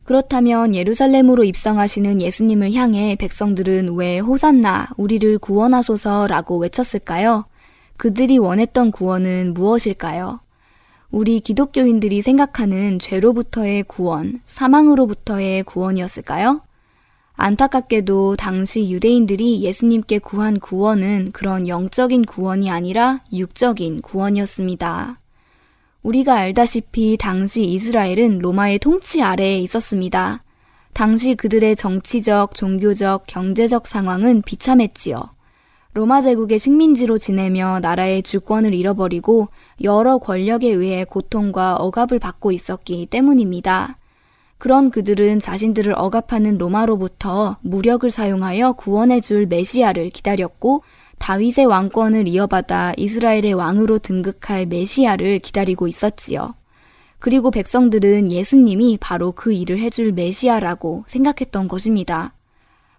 그렇다면 예루살렘으로 입성하시는 예수님을 향해 백성들은 왜 호산나 우리를 구원하소서라고 외쳤을까요? 그들이 원했던 구원은 무엇일까요? 우리 기독교인들이 생각하는 죄로부터의 구원, 사망으로부터의 구원이었을까요? 안타깝게도 당시 유대인들이 예수님께 구한 구원은 그런 영적인 구원이 아니라 육적인 구원이었습니다. 우리가 알다시피 당시 이스라엘은 로마의 통치 아래에 있었습니다. 당시 그들의 정치적, 종교적, 경제적 상황은 비참했지요. 로마 제국의 식민지로 지내며 나라의 주권을 잃어버리고 여러 권력에 의해 고통과 억압을 받고 있었기 때문입니다. 그런 그들은 자신들을 억압하는 로마로부터 무력을 사용하여 구원해 줄 메시아를 기다렸고 다윗의 왕권을 이어받아 이스라엘의 왕으로 등극할 메시아를 기다리고 있었지요. 그리고 백성들은 예수님이 바로 그 일을 해줄 메시아라고 생각했던 것입니다.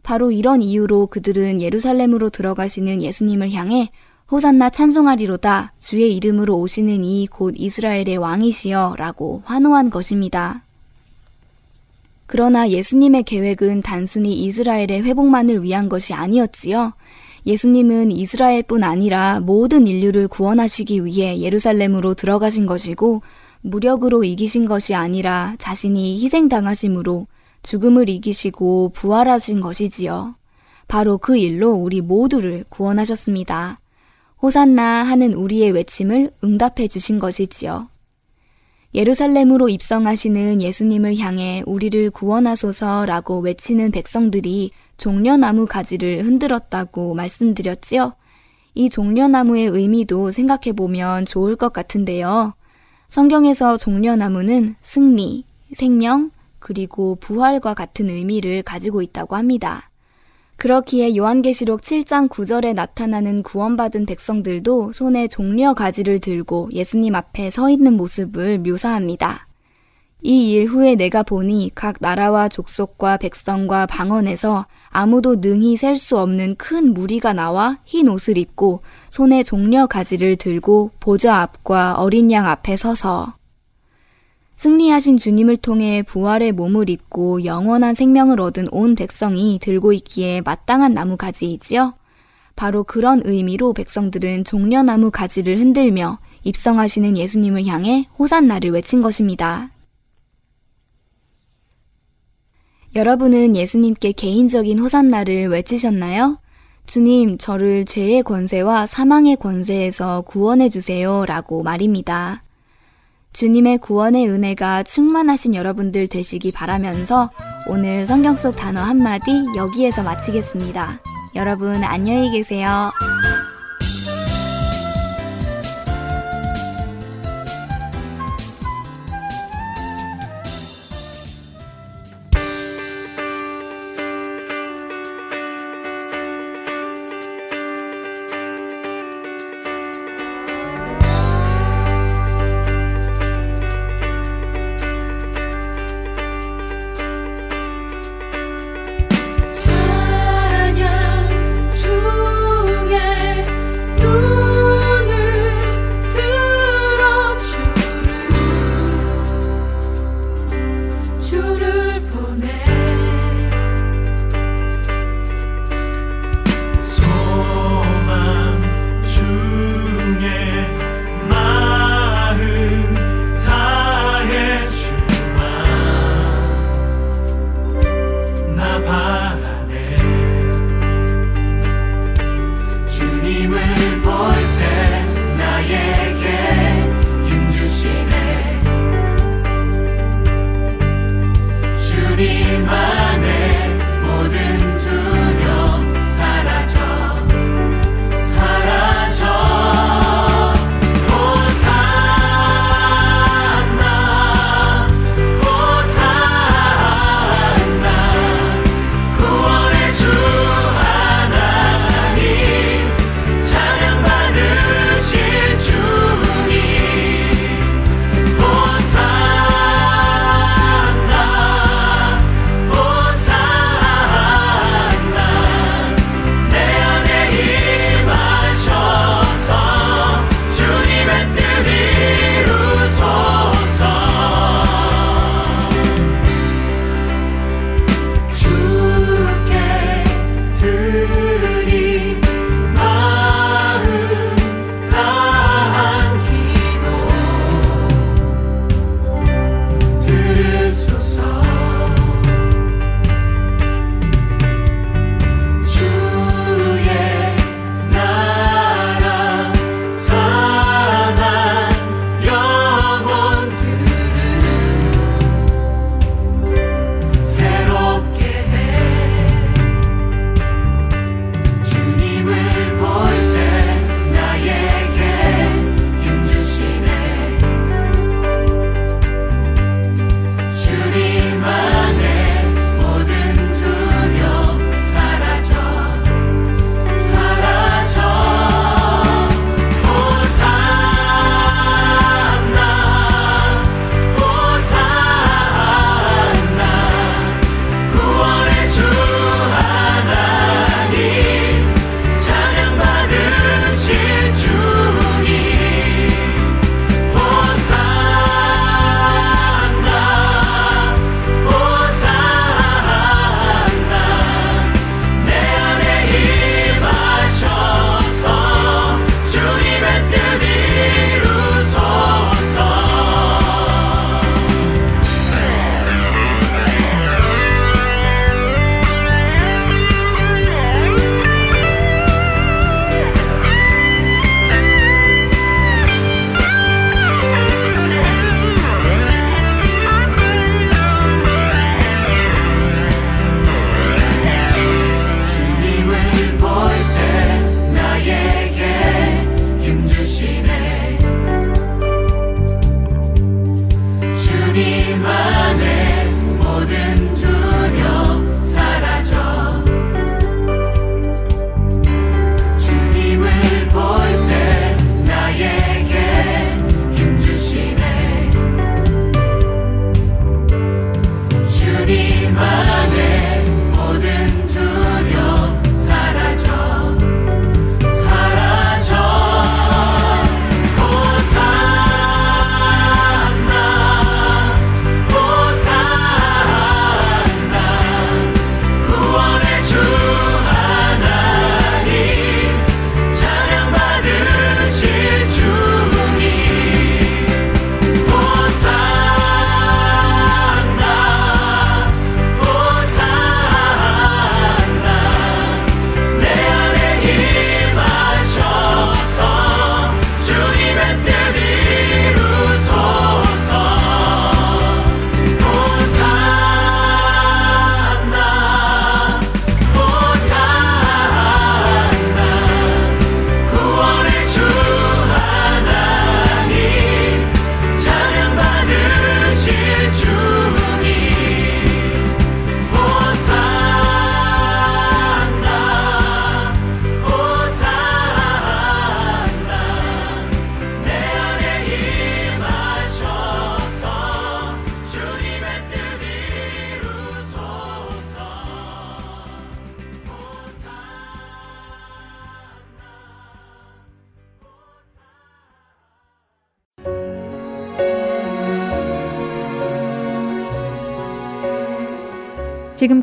바로 이런 이유로 그들은 예루살렘으로 들어가시는 예수님을 향해 호산나 찬송하리로다 주의 이름으로 오시는 이 곧 이스라엘의 왕이시여 라고 환호한 것입니다. 그러나 예수님의 계획은 단순히 이스라엘의 회복만을 위한 것이 아니었지요. 예수님은 이스라엘뿐 아니라 모든 인류를 구원하시기 위해 예루살렘으로 들어가신 것이고 무력으로 이기신 것이 아니라 자신이 희생당하심으로 죽음을 이기시고 부활하신 것이지요. 바로 그 일로 우리 모두를 구원하셨습니다. 호산나 하는 우리의 외침을 응답해 주신 것이지요. 예루살렘으로 입성하시는 예수님을 향해 우리를 구원하소서라고 외치는 백성들이 종려나무 가지를 흔들었다고 말씀드렸지요. 이 종려나무의 의미도 생각해 보면 좋을 것 같은데요. 성경에서 종려나무는 승리, 생명, 그리고 부활과 같은 의미를 가지고 있다고 합니다. 그렇기에 요한계시록 7장 9절에 나타나는 구원받은 백성들도 손에 종려 가지를 들고 예수님 앞에 서 있는 모습을 묘사합니다. 이 일 후에 내가 보니 각 나라와 족속과 백성과 방언에서 아무도 능히 셀 수 없는 큰 무리가 나와 흰 옷을 입고 손에 종려 가지를 들고 보좌 앞과 어린 양 앞에 서서 승리하신 주님을 통해 부활의 몸을 입고 영원한 생명을 얻은 온 백성이 들고 있기에 마땅한 나무 가지이지요. 바로 그런 의미로 백성들은 종려나무 가지를 흔들며 입성하시는 예수님을 향해 호산나를 외친 것입니다. 여러분은 예수님께 개인적인 호산나를 외치셨나요? 주님, 저를 죄의 권세와 사망의 권세에서 구원해 주세요. 라고 말입니다. 주님의 구원의 은혜가 충만하신 여러분들 되시기 바라면서 오늘 성경 속 단어 한마디 여기에서 마치겠습니다. 여러분 안녕히 계세요.